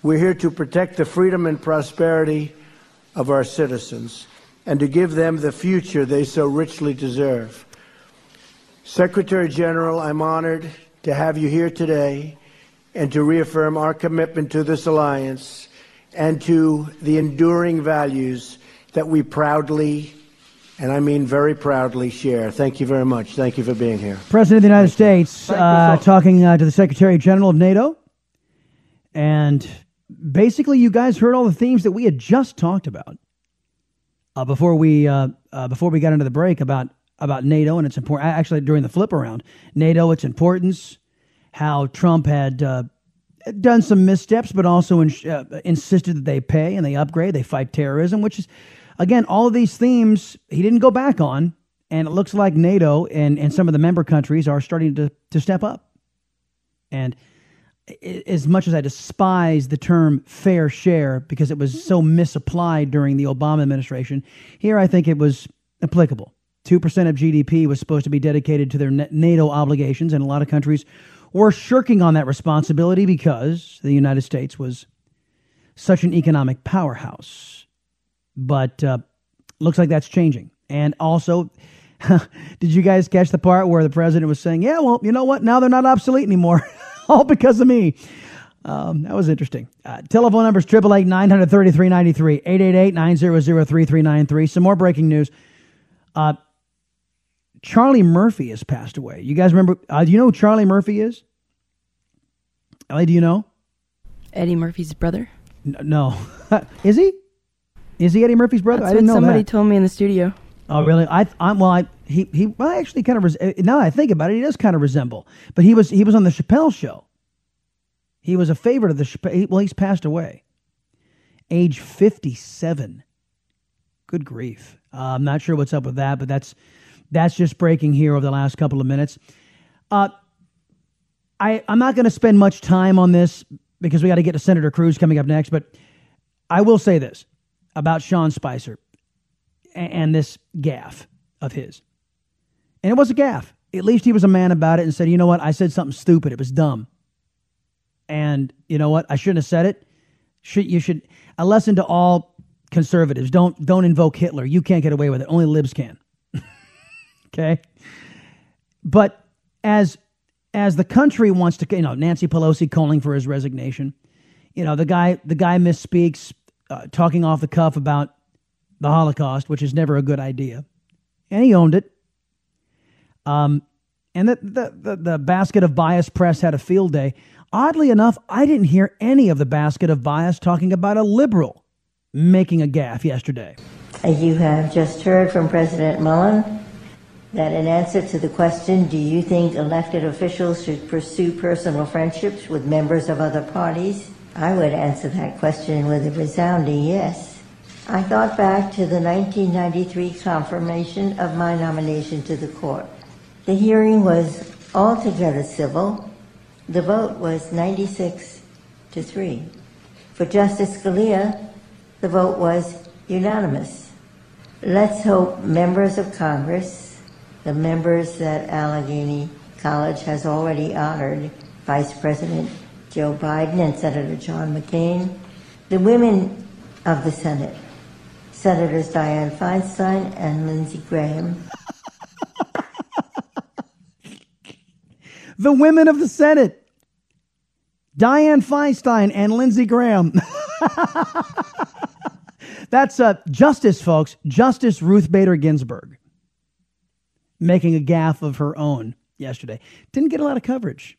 We're here to protect the freedom and prosperity of our citizens and to give them the future they so richly deserve. Secretary General, I'm honored to have you here today and to reaffirm our commitment to this alliance and to the enduring values that we proudly, and I mean very proudly, share. Thank you very much. Thank you for being here. President of the United States uh, talking uh, to the Secretary General of NATO. And basically, you guys heard all the themes that we had just talked about uh, before we uh, uh, before we got into the break about about NATO and its important. Actually, during the flip around, NATO, its importance, how Trump had uh, done some missteps, but also in, uh, insisted that they pay and they upgrade, they fight terrorism, which is, again, all of these themes he didn't go back on. And it looks like NATO and, and some of the member countries are starting to, to step up. And as much as I despise the term fair share because it was so misapplied during the Obama administration, here I think it was applicable. 2% of GDP was supposed to be dedicated to their NATO obligations, and a lot of countries were shirking on that responsibility because the United States was such an economic powerhouse. But uh, looks like that's changing. And also, did you guys catch the part where the president was saying, yeah, well, you know what? Now they're not obsolete anymore, all because of me. Um, that was interesting. Uh, telephone numbers 888 933 93, 888 900 3393. Some more breaking news. Uh, Charlie Murphy has passed away. You guys remember? Uh, do you know who Charlie Murphy is? Ellie, do you know? Eddie Murphy's brother. N- no, is he? Is he Eddie Murphy's brother? That's I didn't know somebody that. told me in the studio. Oh, really? I, I'm well. I he he. Well, actually, kind of. Res- uh, now that I think about it, he does kind of resemble. But he was he was on the Chappelle show. He was a favorite of the Chappelle. Well, he's passed away, age 57. Good grief. Uh, I'm not sure what's up with that, but that's that's just breaking here over the last couple of minutes. Uh, I, I'm not going to spend much time on this because we got to get to Senator Cruz coming up next, but I will say this about Sean Spicer. and, and this gaffe of his. And it was a gaffe. At least he was a man about it and said, you know what? I said something stupid. It was dumb. And you know what? I shouldn't have said it. Should you should a lesson to all conservatives. Don't don't invoke Hitler. You can't get away with it. Only libs can. Okay? But as as the country wants to, you know, Nancy Pelosi calling for his resignation. You know, the guy the guy misspeaks, uh, talking off the cuff about the Holocaust, which is never a good idea, and he owned it. Um, and the, the the the basket of bias press had a field day. Oddly enough, I didn't hear any of the basket of bias talking about a liberal making a gaffe yesterday. As you have just heard from President Mullen, that in answer to the question, do you think elected officials should pursue personal friendships with members of other parties? I would answer that question with a resounding yes. I thought back to the 1993 confirmation of my nomination to the court. The hearing was altogether civil. The vote was 96 to 3. For Justice Scalia, the vote was unanimous. Let's hope members of Congress, the members that Allegheny College has already honored, Vice President Joe Biden and Senator John McCain, the women of the Senate, Senators Dianne Feinstein and Lindsey Graham. the women of the Senate, Dianne Feinstein and Lindsey Graham. That's uh, Justice, folks. Justice Ruth Bader Ginsburg making a gaffe of her own yesterday. Didn't get a lot of coverage.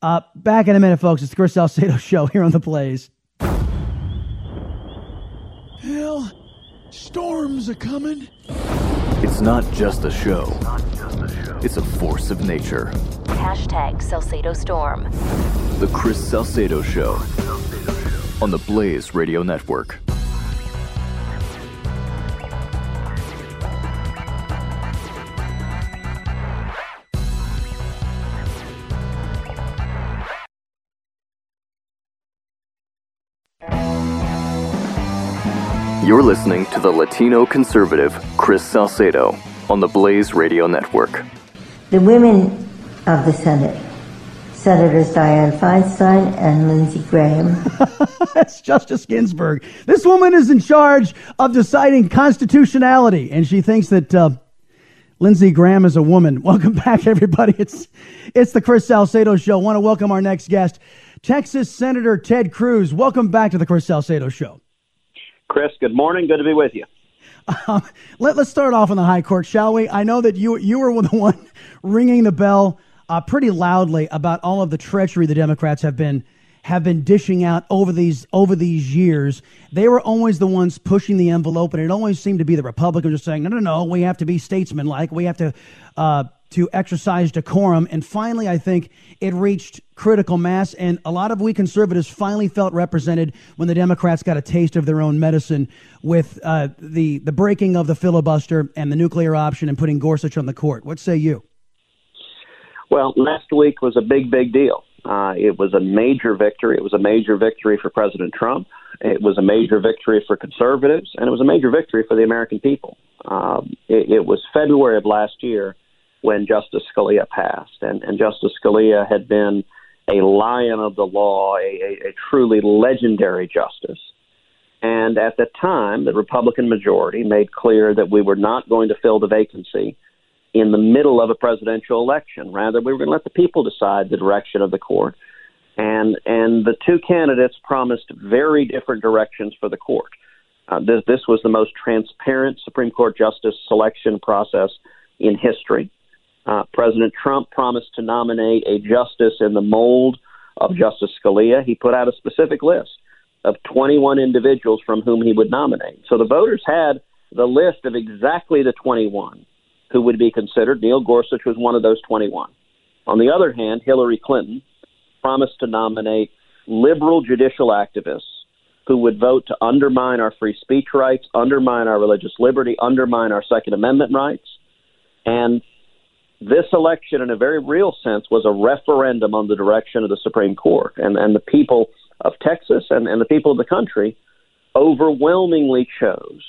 Uh, back in a minute, folks. It's the Chris Salcedo Show here on The Blaze. Hell, storms are coming. It's not just a show. It's a force of nature. Hashtag Salcedo Storm. The Chris Salcedo Show on the Blaze Radio Network. You're listening to the Latino conservative Chris Salcedo on the Blaze Radio Network. The women of the Senate, Senators Dianne Feinstein and Lindsey Graham. That's Justice Ginsburg. This woman is in charge of deciding constitutionality, and she thinks that uh, Lindsey Graham is a woman. Welcome back, everybody. It's it's the Chris Salcedo Show. I want to welcome our next guest, Texas Senator Ted Cruz. Welcome back to the Chris Salcedo Show. Chris, good morning. Good to be with you. Um, let, us start off in the high court, shall we? I know that you you were the one ringing the bell uh, pretty loudly about all of the treachery the Democrats have been have been dishing out over these over these years. They were always the ones pushing the envelope, and it always seemed to be the Republicans just saying, "No, no, no, we have to be statesmanlike. We have to uh, to exercise decorum. And finally, I think it reached critical mass, and a lot of we conservatives finally felt represented when the Democrats got a taste of their own medicine with uh, the the breaking of the filibuster and the nuclear option and putting Gorsuch on the court. What say you? Well, last week was a big, big deal. Uh, it was a major victory. It was a major victory for President Trump. It was a major victory for conservatives, and it was a major victory for the American people. Um, it, it was February of last year when Justice Scalia passed. And, and Justice Scalia had been a lion of the law, a, a, a truly legendary justice. And at the time, the Republican majority made clear that we were not going to fill the vacancy in the middle of a presidential election. Rather, we were going to let the people decide the direction of the court. And and the two candidates promised very different directions for the court. Uh, this, this was the most transparent Supreme Court justice selection process in history. Uh, President Trump promised to nominate a justice in the mold of Justice Scalia. He put out a specific list of 21 individuals from whom he would nominate. So the voters had the list of exactly the 21 who would be considered. Neil Gorsuch was one of those 21. On the other hand, Hillary Clinton promised to nominate liberal judicial activists who would vote to undermine our free speech rights, undermine our religious liberty, undermine our Second Amendment rights. And this election, in a very real sense, was a referendum on the direction of the Supreme Court. And, and the people of Texas and, and the people of the country overwhelmingly chose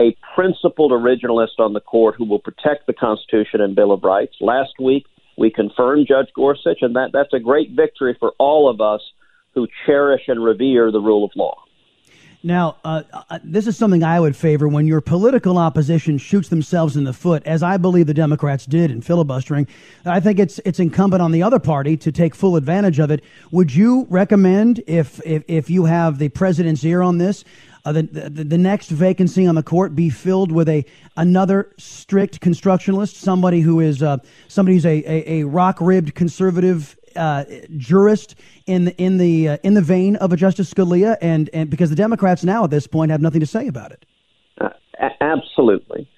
a principled originalist on the court who will protect the Constitution and Bill of Rights. Last week, we confirmed Judge Gorsuch, and that, that's a great victory for all of us who cherish and revere the rule of law. Now, uh, uh, this is something I would favor when your political opposition shoots themselves in the foot, as I believe the Democrats did in filibustering. I think it's it's incumbent on the other party to take full advantage of it. Would you recommend, if if, if you have the president's ear on this, uh, the, the, the next vacancy on the court be filled with a another strict constructionalist, somebody who is uh, somebody who's a, a, a rock ribbed conservative uh, jurist in the in the uh, in the vein of a Justice Scalia, and and because the Democrats now at this point have nothing to say about it. Uh, absolutely.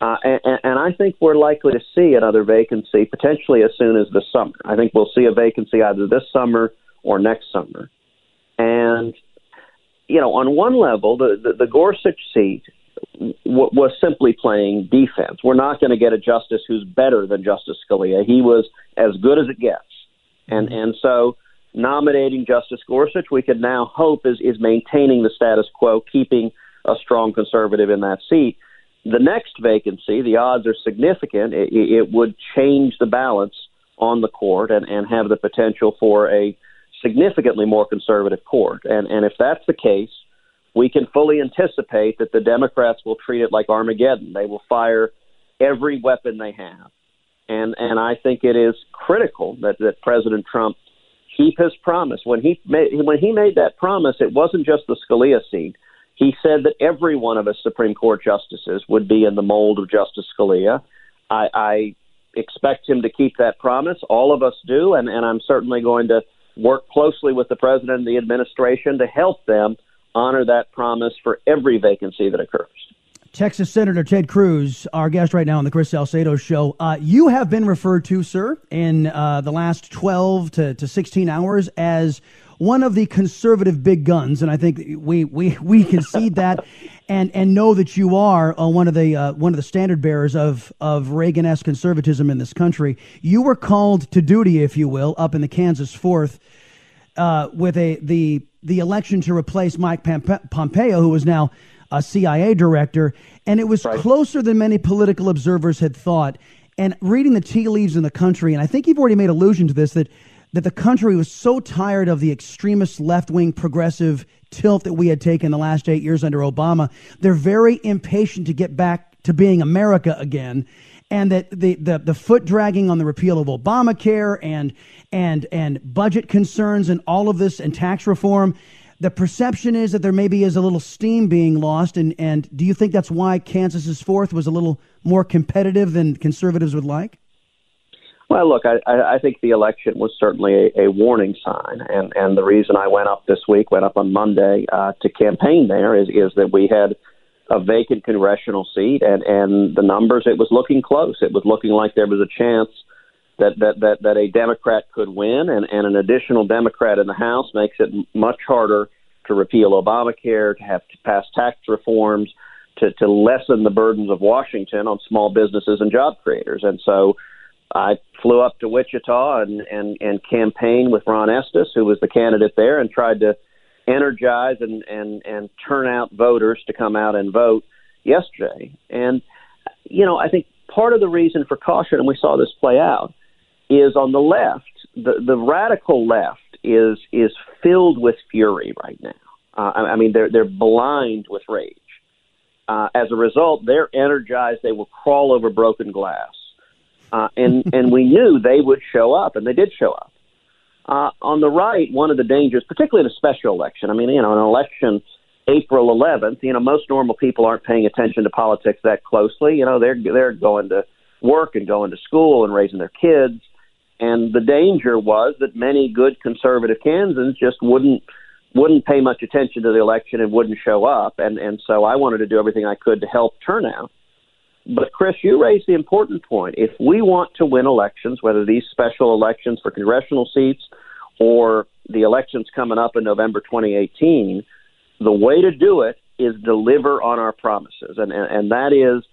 Uh, and, and I think we're likely to see another vacancy potentially as soon as the summer. I think we'll see a vacancy either this summer or next summer. And you know, on one level, the, the, the Gorsuch seat was simply playing defense. We're not going to get a justice who's better than Justice Scalia. He was as good as it gets, and and so nominating Justice Gorsuch, we could now hope is is maintaining the status quo, keeping a strong conservative in that seat. The next vacancy, the odds are significant. It, it would change the balance on the court and, and have the potential for a significantly more conservative court. And, and if that's the case, we can fully anticipate that the Democrats will treat it like Armageddon. They will fire every weapon they have. And, and I think it is critical that, that President Trump keep his promise. When he made, when he made that promise, it wasn't just the Scalia seat. He said that every one of us Supreme Court justices would be in the mold of Justice Scalia. I, I expect him to keep that promise. All of us do, and, and I'm certainly going to work closely with the president and the administration to help them honor that promise for every vacancy that occurs. Texas Senator Ted Cruz, our guest right now on the Chris Salcedo show. Uh, you have been referred to, sir, in uh, the last 12 to, to 16 hours as one of the conservative big guns, and I think we we we concede that, and and know that you are uh, one of the uh, one of the standard bearers of of Reagan-esque conservatism in this country. You were called to duty, if you will, up in the Kansas Fourth, uh, with a the the election to replace Mike Pompeo, who is now a CIA director, and it was right. closer than many political observers had thought. And reading the tea leaves in the country, and I think you've already made allusion to this that that the country was so tired of the extremist left wing progressive tilt that we had taken the last eight years under Obama. They're very impatient to get back to being America again. And that the, the, the foot dragging on the repeal of Obamacare and, and, and budget concerns and all of this and tax reform, the perception is that there maybe is a little steam being lost. And, and do you think that's why Kansas's fourth was a little more competitive than conservatives would like? Well, look, I, I think the election was certainly a, a warning sign, and and the reason I went up this week, went up on Monday uh, to campaign there, is is that we had a vacant congressional seat, and and the numbers it was looking close. It was looking like there was a chance that that that that a Democrat could win, and and an additional Democrat in the House makes it much harder to repeal Obamacare, to have to pass tax reforms, to to lessen the burdens of Washington on small businesses and job creators, and so I flew up to Wichita and, and, and campaigned with Ron Estes, who was the candidate there, and tried to energize and, and, and turn out voters to come out and vote yesterday. And, you know, I think part of the reason for caution, and we saw this play out, is on the left, the, the radical left is is filled with fury right now. Uh, I, I mean, they're they're blind with rage. Uh, as a result, they're energized. They will crawl over broken glass uh, and and we knew they would show up, and they did show up. Uh, on the right, one of the dangers, particularly in a special election, I mean, you know, an election April 11th, you know, most normal people aren't paying attention to politics that closely. You know, they're they're going to work and going to school and raising their kids. And the danger was that many good conservative Kansans just wouldn't wouldn't pay much attention to the election and wouldn't show up. And and so I wanted to do everything I could to help turnout. But Chris, you raised the important point. If we want to win elections, whether these special elections for congressional seats or the elections coming up in November 2018, the way to do it is deliver on our promises, and and, and that is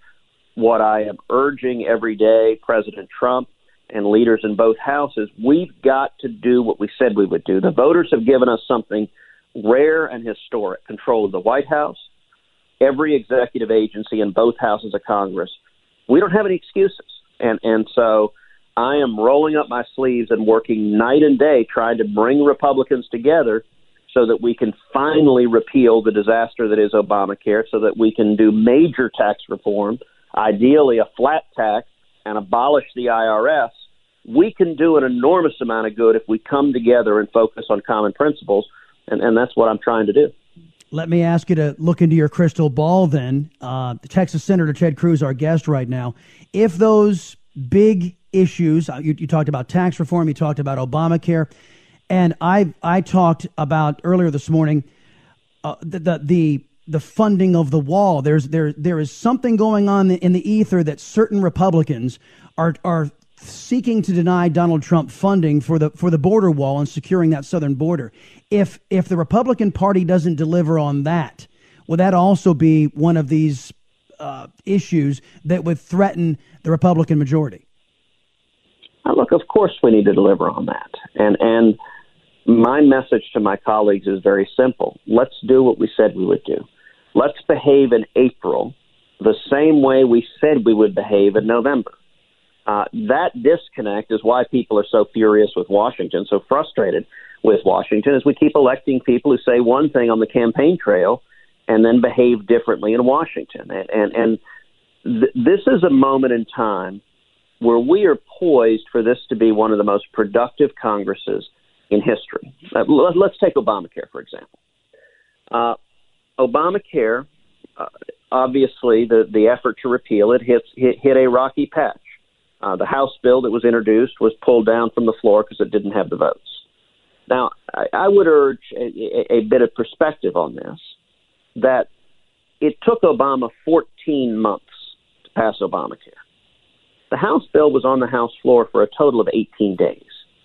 what I am urging every day, President Trump and leaders in both houses. We've got to do what we said we would do. The voters have given us something rare and historic: control of the White House, every executive agency in both houses of Congress. We don't have any excuses. And, and so I am rolling up my sleeves and working night and day trying to bring Republicans together so that we can finally repeal the disaster that is Obamacare, so that we can do major tax reform, ideally a flat tax, and abolish the IRS. We can do an enormous amount of good if we come together and focus on common principles, and, and that's what I'm trying to do. Let me ask you to look into your crystal ball then. Uh, Texas Senator Ted Cruz, our guest right now. If those big issues, uh, you, you talked about tax reform, you talked about Obamacare, and I I talked about earlier this morning uh, the, the, the the funding of the wall. There's there there is something going on in the ether that certain Republicans are are seeking to deny Donald Trump funding for the for the border wall and securing that southern border. If if the Republican Party doesn't deliver on that, will that also be one of these uh, issues that would threaten the Republican majority? look, of course we need to deliver on that, and and my message to my colleagues is very simple. Let's do what we said we would do. Let's behave in April the same way we said we would behave in November. Uh, that disconnect is why people are so furious with Washington, so frustrated with Washington, is we keep electing people who say one thing on the campaign trail and then behave differently in Washington. And and, and th- this is a moment in time where we are poised for this to be one of the most productive Congresses in history. Uh, let's take Obamacare, for example. Uh, Obamacare, uh, obviously, the, the effort to repeal it hit, hit, hit a rocky patch. Uh, the House bill that was introduced was pulled down from the floor because it didn't have the votes. Now, I, I would urge a, a bit of perspective on this that it took Obama 14 months to pass Obamacare. The House bill was on the House floor for a total of 18 days.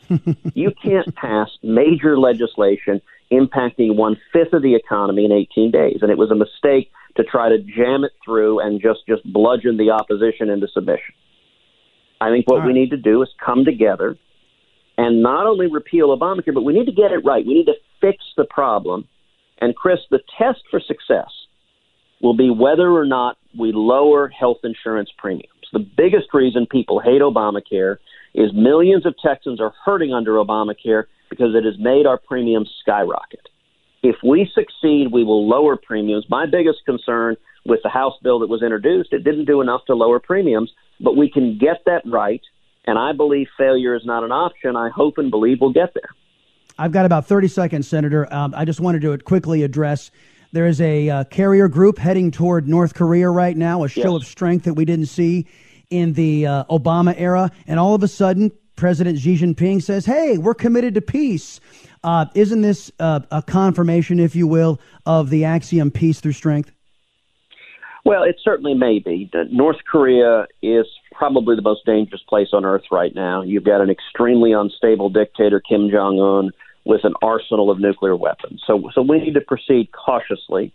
you can't pass major legislation impacting one fifth of the economy in 18 days. And it was a mistake to try to jam it through and just, just bludgeon the opposition into submission. I think what right. we need to do is come together and not only repeal Obamacare, but we need to get it right. We need to fix the problem. And Chris, the test for success will be whether or not we lower health insurance premiums. The biggest reason people hate Obamacare is millions of Texans are hurting under Obamacare because it has made our premiums skyrocket. If we succeed, we will lower premiums. My biggest concern with the House bill that was introduced, it didn't do enough to lower premiums, but we can get that right. And I believe failure is not an option. I hope and believe we'll get there. I've got about 30 seconds, Senator. Um, I just wanted to quickly address there is a uh, carrier group heading toward North Korea right now, a show yes. of strength that we didn't see in the uh, Obama era, and all of a sudden, President Xi Jinping says, "Hey, we're committed to peace." Uh, isn't this uh, a confirmation, if you will, of the axiom "peace through strength"? Well, it certainly may be. North Korea is probably the most dangerous place on earth right now. You've got an extremely unstable dictator, Kim Jong Un, with an arsenal of nuclear weapons. So, so we need to proceed cautiously.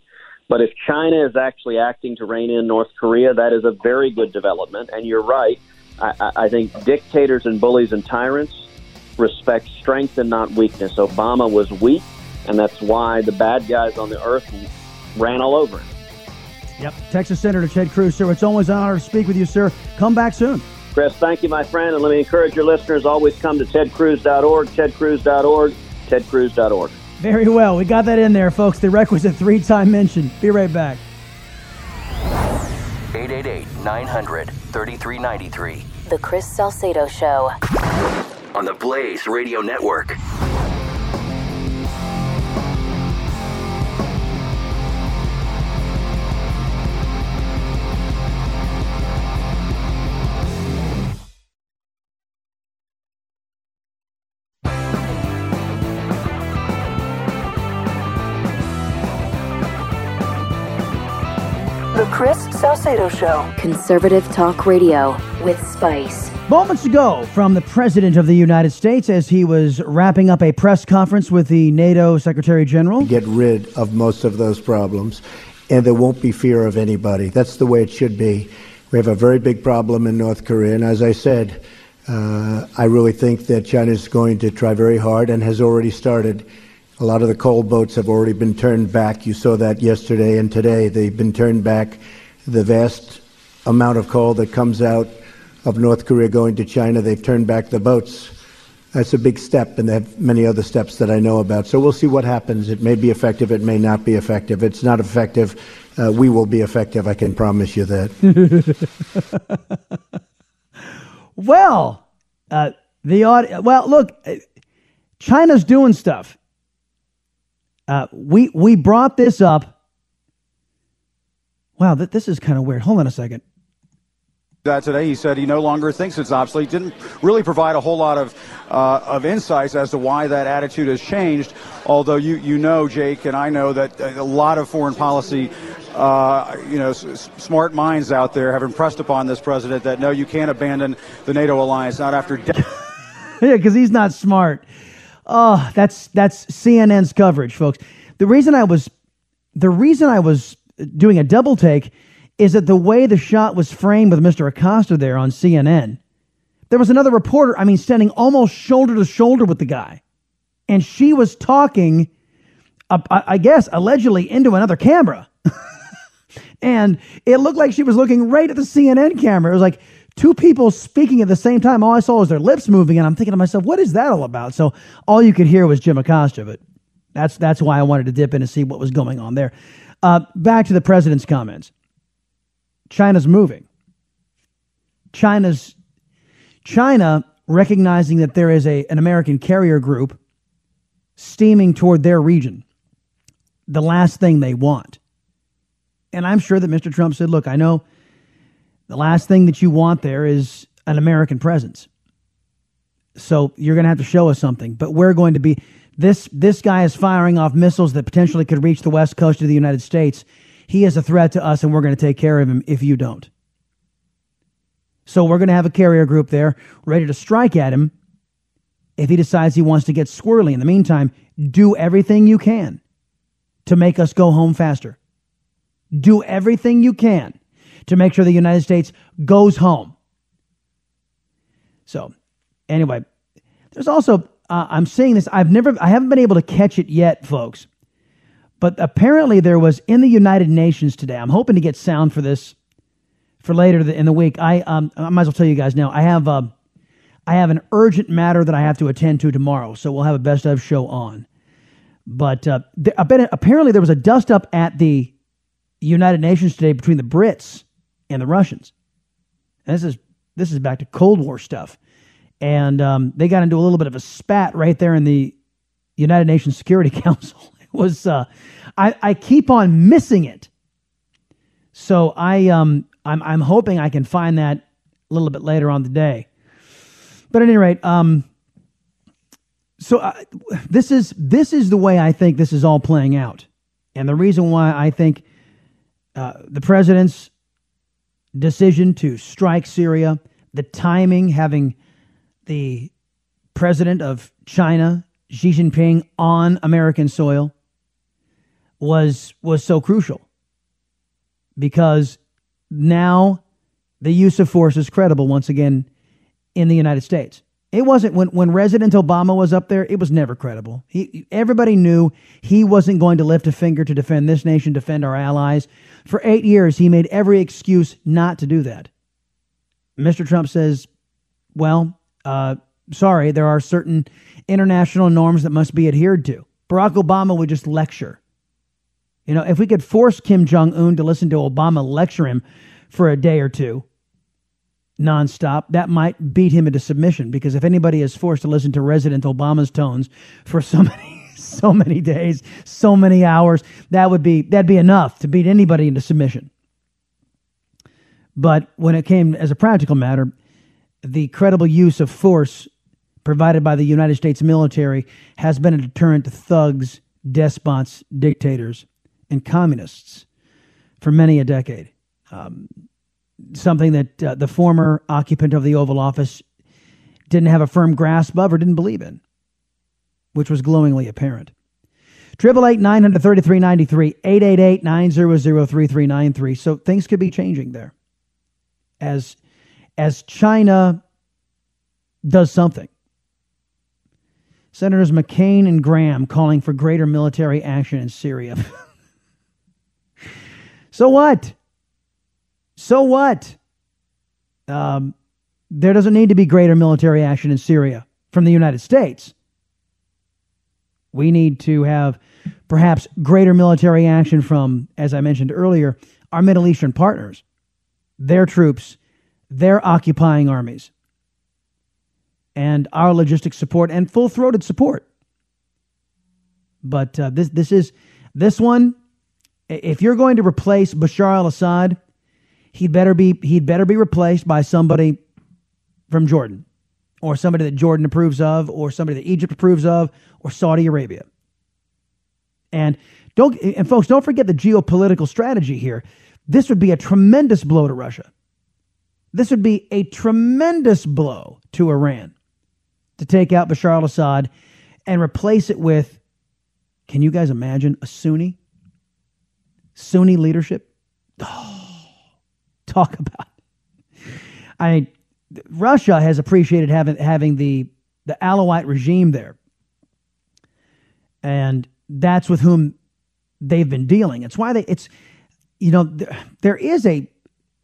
But if China is actually acting to rein in North Korea, that is a very good development. And you're right. I, I think dictators and bullies and tyrants respect strength and not weakness. Obama was weak, and that's why the bad guys on the earth ran all over him. Yep. Texas Senator Ted Cruz, sir. It's always an honor to speak with you, sir. Come back soon. Chris, thank you, my friend. And let me encourage your listeners always come to tedcruz.org, tedcruz.org, tedcruz.org. Very well. We got that in there, folks. The requisite three time mention. Be right back. 888 900 3393. The Chris Salcedo Show. On the Blaze Radio Network. Salcedo Show. Conservative Talk Radio with Spice. Moments ago, from the President of the United States as he was wrapping up a press conference with the NATO Secretary General. Get rid of most of those problems, and there won't be fear of anybody. That's the way it should be. We have a very big problem in North Korea, and as I said, uh, I really think that China is going to try very hard and has already started A lot of the coal boats have already been turned back. You saw that yesterday and today. They've been turned back. The vast amount of coal that comes out of North Korea going to China, they've turned back the boats. That's a big step, and they have many other steps that I know about. So we'll see what happens. It may be effective, it may not be effective. It's not effective. Uh, we will be effective, I can promise you that. well, uh, the audio. Well, look, uh, China's doing stuff. Uh, we we brought this up. Wow, th- this is kind of weird. Hold on a second. That today he said he no longer thinks it's obsolete. Didn't really provide a whole lot of uh, of insights as to why that attitude has changed. Although you you know, Jake, and I know that a lot of foreign policy uh, you know, s- smart minds out there have impressed upon this president that no, you can't abandon the NATO alliance, not after. De- yeah, because he's not smart. Oh, that's that's CNN's coverage, folks. The reason I was, the reason I was doing a double take, is that the way the shot was framed with Mr. Acosta there on CNN, there was another reporter. I mean, standing almost shoulder to shoulder with the guy, and she was talking, I I guess, allegedly into another camera. and it looked like she was looking right at the CNN camera. It was like two people speaking at the same time. All I saw was their lips moving, and I'm thinking to myself, what is that all about? So all you could hear was Jim Acosta, but that's that's why I wanted to dip in and see what was going on there. Uh, back to the president's comments. China's moving. China's China recognizing that there is a an American carrier group steaming toward their region. The last thing they want. And I'm sure that Mr. Trump said, look, I know the last thing that you want there is an American presence. So you're going to have to show us something. But we're going to be this this guy is firing off missiles that potentially could reach the west coast of the United States. He is a threat to us and we're going to take care of him if you don't. So we're going to have a carrier group there ready to strike at him if he decides he wants to get squirrely. In the meantime, do everything you can to make us go home faster. Do everything you can to make sure the United States goes home. So, anyway, there's also uh, I'm saying this. I've never, I haven't been able to catch it yet, folks. But apparently, there was in the United Nations today. I'm hoping to get sound for this for later in the week. I um, I might as well tell you guys now. I have uh, I have an urgent matter that I have to attend to tomorrow, so we'll have a best of show on. But uh, there, apparently there was a dust up at the United Nations today between the Brits and the Russians. And this is this is back to Cold War stuff, and um, they got into a little bit of a spat right there in the United Nations Security Council. It was uh, I, I keep on missing it, so I um I'm I'm hoping I can find that a little bit later on the day. But at any rate, um, so uh, this is this is the way I think this is all playing out, and the reason why I think uh, the president's decision to strike Syria, the timing, having the president of China, Xi Jinping, on American soil, was was so crucial because now the use of force is credible once again in the United States. It wasn't when, when President Obama was up there, it was never credible. He, everybody knew he wasn't going to lift a finger to defend this nation, defend our allies. For eight years, he made every excuse not to do that. Mr. Trump says, well, uh, sorry, there are certain international norms that must be adhered to. Barack Obama would just lecture. You know, if we could force Kim Jong un to listen to Obama lecture him for a day or two, nonstop, that might beat him into submission because if anybody is forced to listen to President Obama's tones for so many so many days, so many hours, that would be that'd be enough to beat anybody into submission. But when it came as a practical matter, the credible use of force provided by the United States military has been a deterrent to thugs, despots, dictators, and communists for many a decade. Um, something that uh, the former occupant of the Oval Office didn't have a firm grasp of or didn't believe in, which was glowingly apparent. Triple eight nine hundred thirty three ninety three eight eight eight nine zero zero three three nine three. So things could be changing there, as as China does something. Senators McCain and Graham calling for greater military action in Syria. so what? So what? Um, there doesn't need to be greater military action in Syria from the United States. We need to have perhaps greater military action from, as I mentioned earlier, our Middle Eastern partners, their troops, their occupying armies, and our logistic support and full throated support. But uh, this, this is this one. If you're going to replace Bashar al-Assad, he'd better be he'd better be replaced by somebody from Jordan, or somebody that Jordan approves of, or somebody that Egypt approves of, or Saudi Arabia. And don't and folks, don't forget the geopolitical strategy here. This would be a tremendous blow to Russia. This would be a tremendous blow to Iran to take out Bashar al Assad and replace it with, can you guys imagine a Sunni? Sunni leadership? Oh, talk about. I mean, Russia has appreciated having having the the Alawite regime there, and that's with whom they've been dealing. It's why they. It's you know there, there is a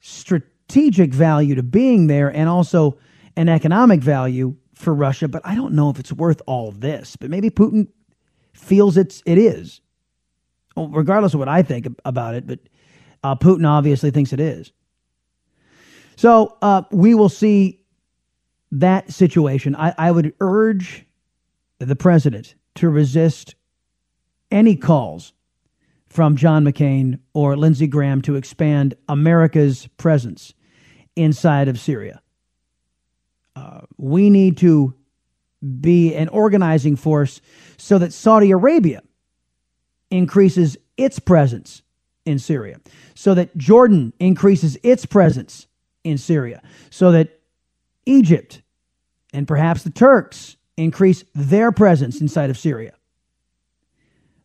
strategic value to being there, and also an economic value for Russia. But I don't know if it's worth all this. But maybe Putin feels it's it is. Well, regardless of what I think about it, but uh, Putin obviously thinks it is. So uh, we will see that situation. I, I would urge the president to resist any calls from John McCain or Lindsey Graham to expand America's presence inside of Syria. Uh, we need to be an organizing force so that Saudi Arabia increases its presence in Syria, so that Jordan increases its presence in Syria, so that Egypt and perhaps the Turks increase their presence inside of Syria.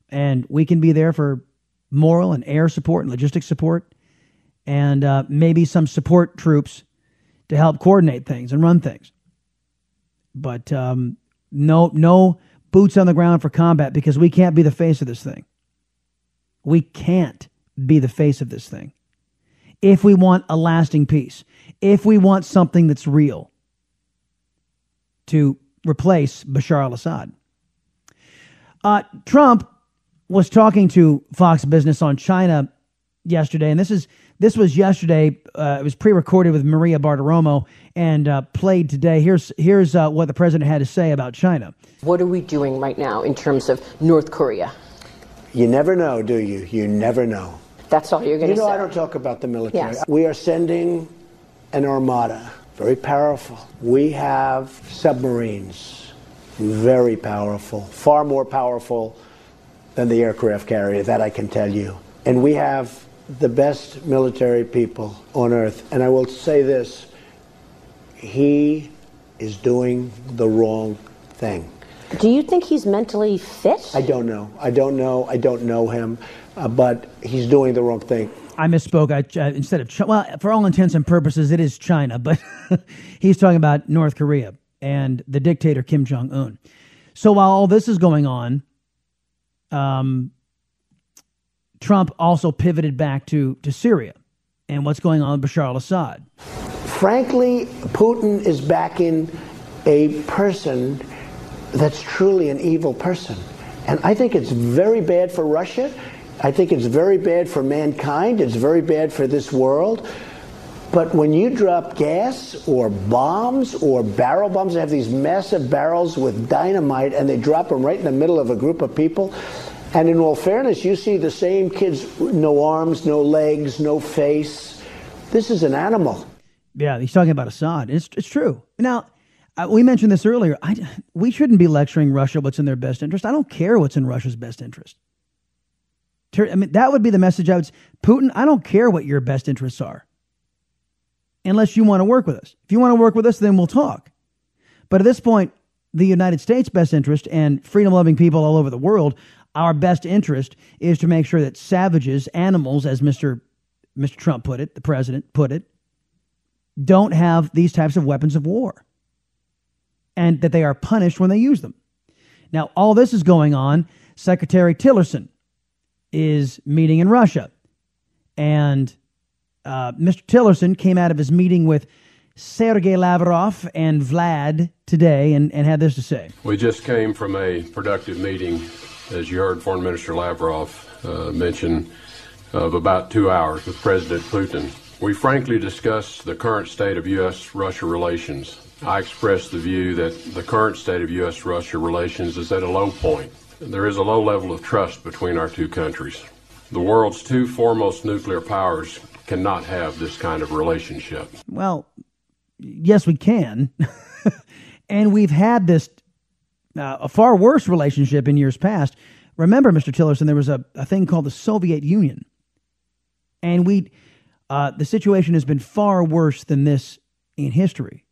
And we can be there for moral and air support and logistic support, and uh, maybe some support troops to help coordinate things and run things. But um, no, no boots on the ground for combat because we can't be the face of this thing. We can't be the face of this thing if we want a lasting peace, if we want something that's real to replace Bashar al Assad. Uh, Trump was talking to Fox Business on China yesterday, and this is this was yesterday. Uh, it was pre-recorded with Maria Bartiromo and uh, played today. Here's here's uh, what the president had to say about China. What are we doing right now in terms of North Korea? You never know, do you? You never know. That's all you're going to say. You know, say. I don't talk about the military. Yes. We are sending an armada, very powerful. We have submarines, very powerful, far more powerful than the aircraft carrier, that I can tell you. And we have the best military people on earth. And I will say this he is doing the wrong thing. Do you think he's mentally fit? I don't know. I don't know. I don't know him, uh, but he's doing the wrong thing. I misspoke. I, uh, instead of Ch- well, for all intents and purposes, it is China, but he's talking about North Korea and the dictator Kim Jong Un. So while all this is going on, um, Trump also pivoted back to, to Syria and what's going on with Bashar al Assad. Frankly, Putin is backing a person that's truly an evil person. And I think it's very bad for Russia. I think it's very bad for mankind. It's very bad for this world. But when you drop gas or bombs or barrel bombs, they have these massive barrels with dynamite and they drop them right in the middle of a group of people. And in all fairness, you see the same kids, no arms, no legs, no face. This is an animal. Yeah, he's talking about Assad. It's, it's true. Now, uh, we mentioned this earlier. I, we shouldn't be lecturing Russia what's in their best interest. I don't care what's in Russia's best interest. I mean, that would be the message I would. Putin, I don't care what your best interests are, unless you want to work with us. If you want to work with us, then we'll talk. But at this point, the United States' best interest and freedom-loving people all over the world, our best interest is to make sure that savages, animals, as Mr. Mr. Trump put it, the president put it, don't have these types of weapons of war and that they are punished when they use them. Now, all this is going on. Secretary Tillerson is meeting in Russia. And uh, Mr. Tillerson came out of his meeting with Sergei Lavrov and Vlad today and, and had this to say. We just came from a productive meeting, as you heard Foreign Minister Lavrov uh, mention, of about two hours with President Putin. We frankly discussed the current state of U.S. Russia relations. I expressed the view that the current state of U.S. Russia relations is at a low point. There is a low level of trust between our two countries. The world's two foremost nuclear powers cannot have this kind of relationship. Well, yes, we can. and we've had this uh, a far worse relationship in years past. Remember, Mr. Tillerson, there was a, a thing called the Soviet Union. And we, uh, the situation has been far worse than this in history.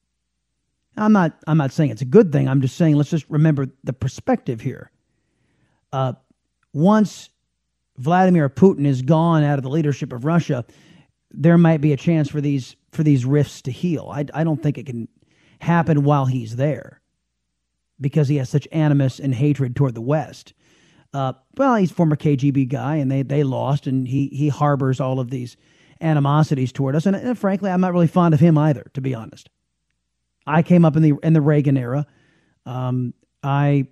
I'm not, I'm not saying it's a good thing. I'm just saying let's just remember the perspective here. Uh, once Vladimir Putin is gone out of the leadership of Russia, there might be a chance for these for these rifts to heal. I, I don't think it can happen while he's there because he has such animus and hatred toward the West. Uh, well, he's a former KGB guy, and they they lost, and he he harbors all of these animosities toward us. And, and frankly, I'm not really fond of him either, to be honest. I came up in the in the Reagan era. Um, I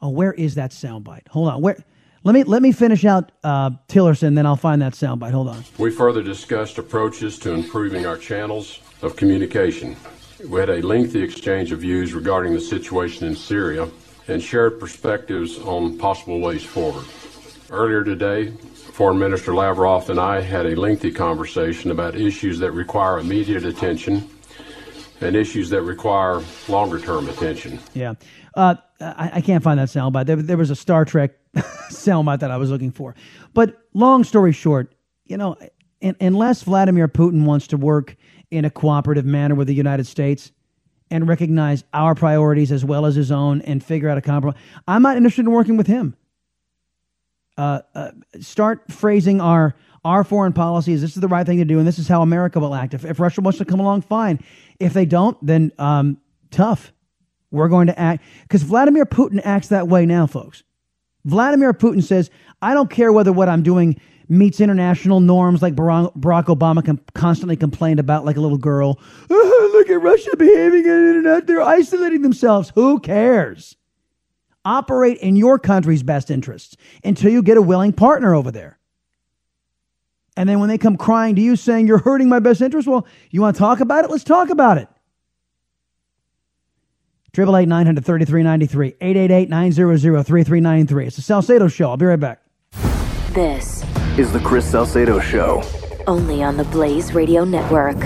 oh, where is that soundbite? Hold on, where? Let me let me finish out uh, Tillerson, then I'll find that soundbite. Hold on. We further discussed approaches to improving our channels of communication. We had a lengthy exchange of views regarding the situation in Syria and shared perspectives on possible ways forward. Earlier today, Foreign Minister Lavrov and I had a lengthy conversation about issues that require immediate attention and issues that require longer term attention. Yeah. Uh, I, I, can't find that soundbite. There, there was a Star Trek soundbite that I was looking for. But long story short, you know, unless Vladimir Putin wants to work in a cooperative manner with the United States and recognize our priorities as well as his own and figure out a compromise, I'm not interested in working with him. Uh, uh, start phrasing our our foreign policy as this is the right thing to do and this is how America will act. If, if Russia wants to come along, fine. If they don't, then um, tough. We're going to act because Vladimir Putin acts that way now, folks. Vladimir Putin says, I don't care whether what I'm doing meets international norms like Barack Obama com- constantly complained about, like a little girl. Oh, look at Russia behaving on the internet. They're isolating themselves. Who cares? Operate in your country's best interests until you get a willing partner over there. And then when they come crying to you saying you're hurting my best interest, well, you want to talk about it? Let's talk about it. Triple eight nine hundred thirty three ninety three eight eight eight nine zero zero three three nine three. It's the Salcedo Show. I'll be right back. This is the Chris Salcedo Show. Only on the Blaze Radio Network.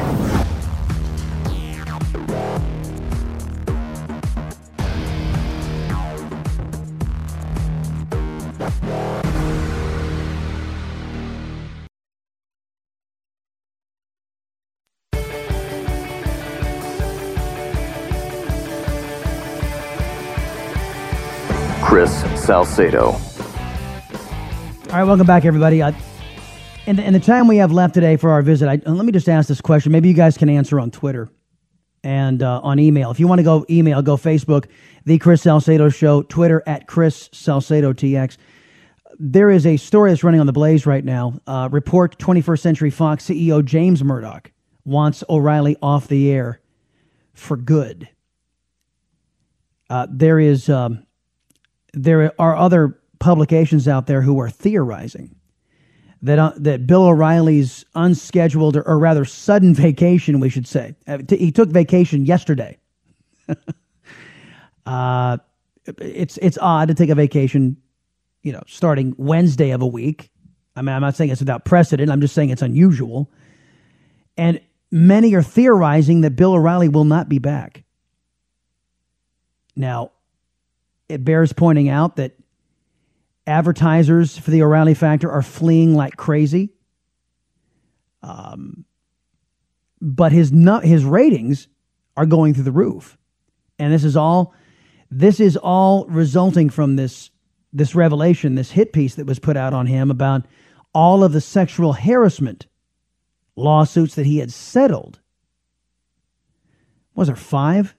Chris Salcedo. All right, welcome back, everybody. In, the, in the time we have left today for our visit, I, uh, let me just ask this question. Maybe you guys can answer on Twitter and uh, on email. If you want to go email, go Facebook, The Chris Salcedo Show, Twitter at Chris Salcedo TX. There is a story that's running on the Blaze right now. Uh, report 21st Century Fox CEO James Murdoch wants O'Reilly off the air for good. Uh, there is um, there are other publications out there who are theorizing that uh, that Bill O'Reilly's unscheduled or, or, rather sudden vacation, we should say, uh, t- he took vacation yesterday. uh, it's it's odd to take a vacation, you know, starting Wednesday of a week. I mean, I'm not saying it's without precedent. I'm just saying it's unusual. And many are theorizing that Bill O'Reilly will not be back. Now, it bears pointing out that advertisers for the O'Reilly Factor are fleeing like crazy. Um, but his his ratings are going through the roof, and this is all this is all resulting from this this revelation, this hit piece that was put out on him about all of the sexual harassment lawsuits that he had settled. Was there five,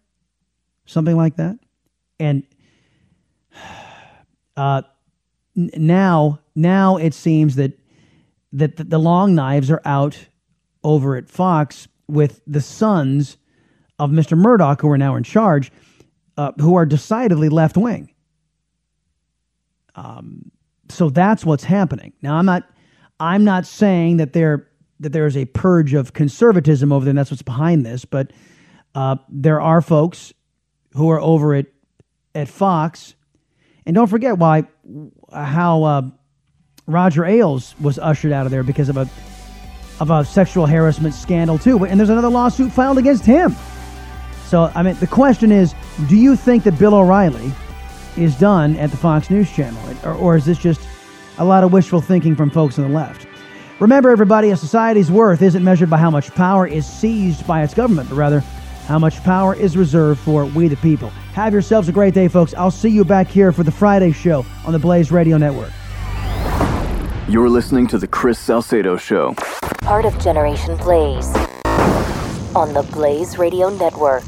something like that, and Uh, now, now it seems that that the, the long knives are out over at Fox with the sons of Mr. Murdoch, who are now in charge, uh, who are decidedly left wing. Um, so that's what's happening. Now, I'm not, I'm not saying that there that there is a purge of conservatism over there, and that's what's behind this. But uh, there are folks who are over at at Fox, and don't forget why how uh, Roger Ailes was ushered out of there because of a of a sexual harassment scandal too. And there's another lawsuit filed against him. So I mean, the question is, do you think that Bill O'Reilly is done at the Fox News Channel, or, or is this just a lot of wishful thinking from folks on the left? Remember, everybody, a society's worth isn't measured by how much power is seized by its government, but rather how much power is reserved for we the people. Have yourselves a great day, folks. I'll see you back here for the Friday show on the Blaze Radio Network. You're listening to The Chris Salcedo Show. Part of Generation Blaze on the Blaze Radio Network.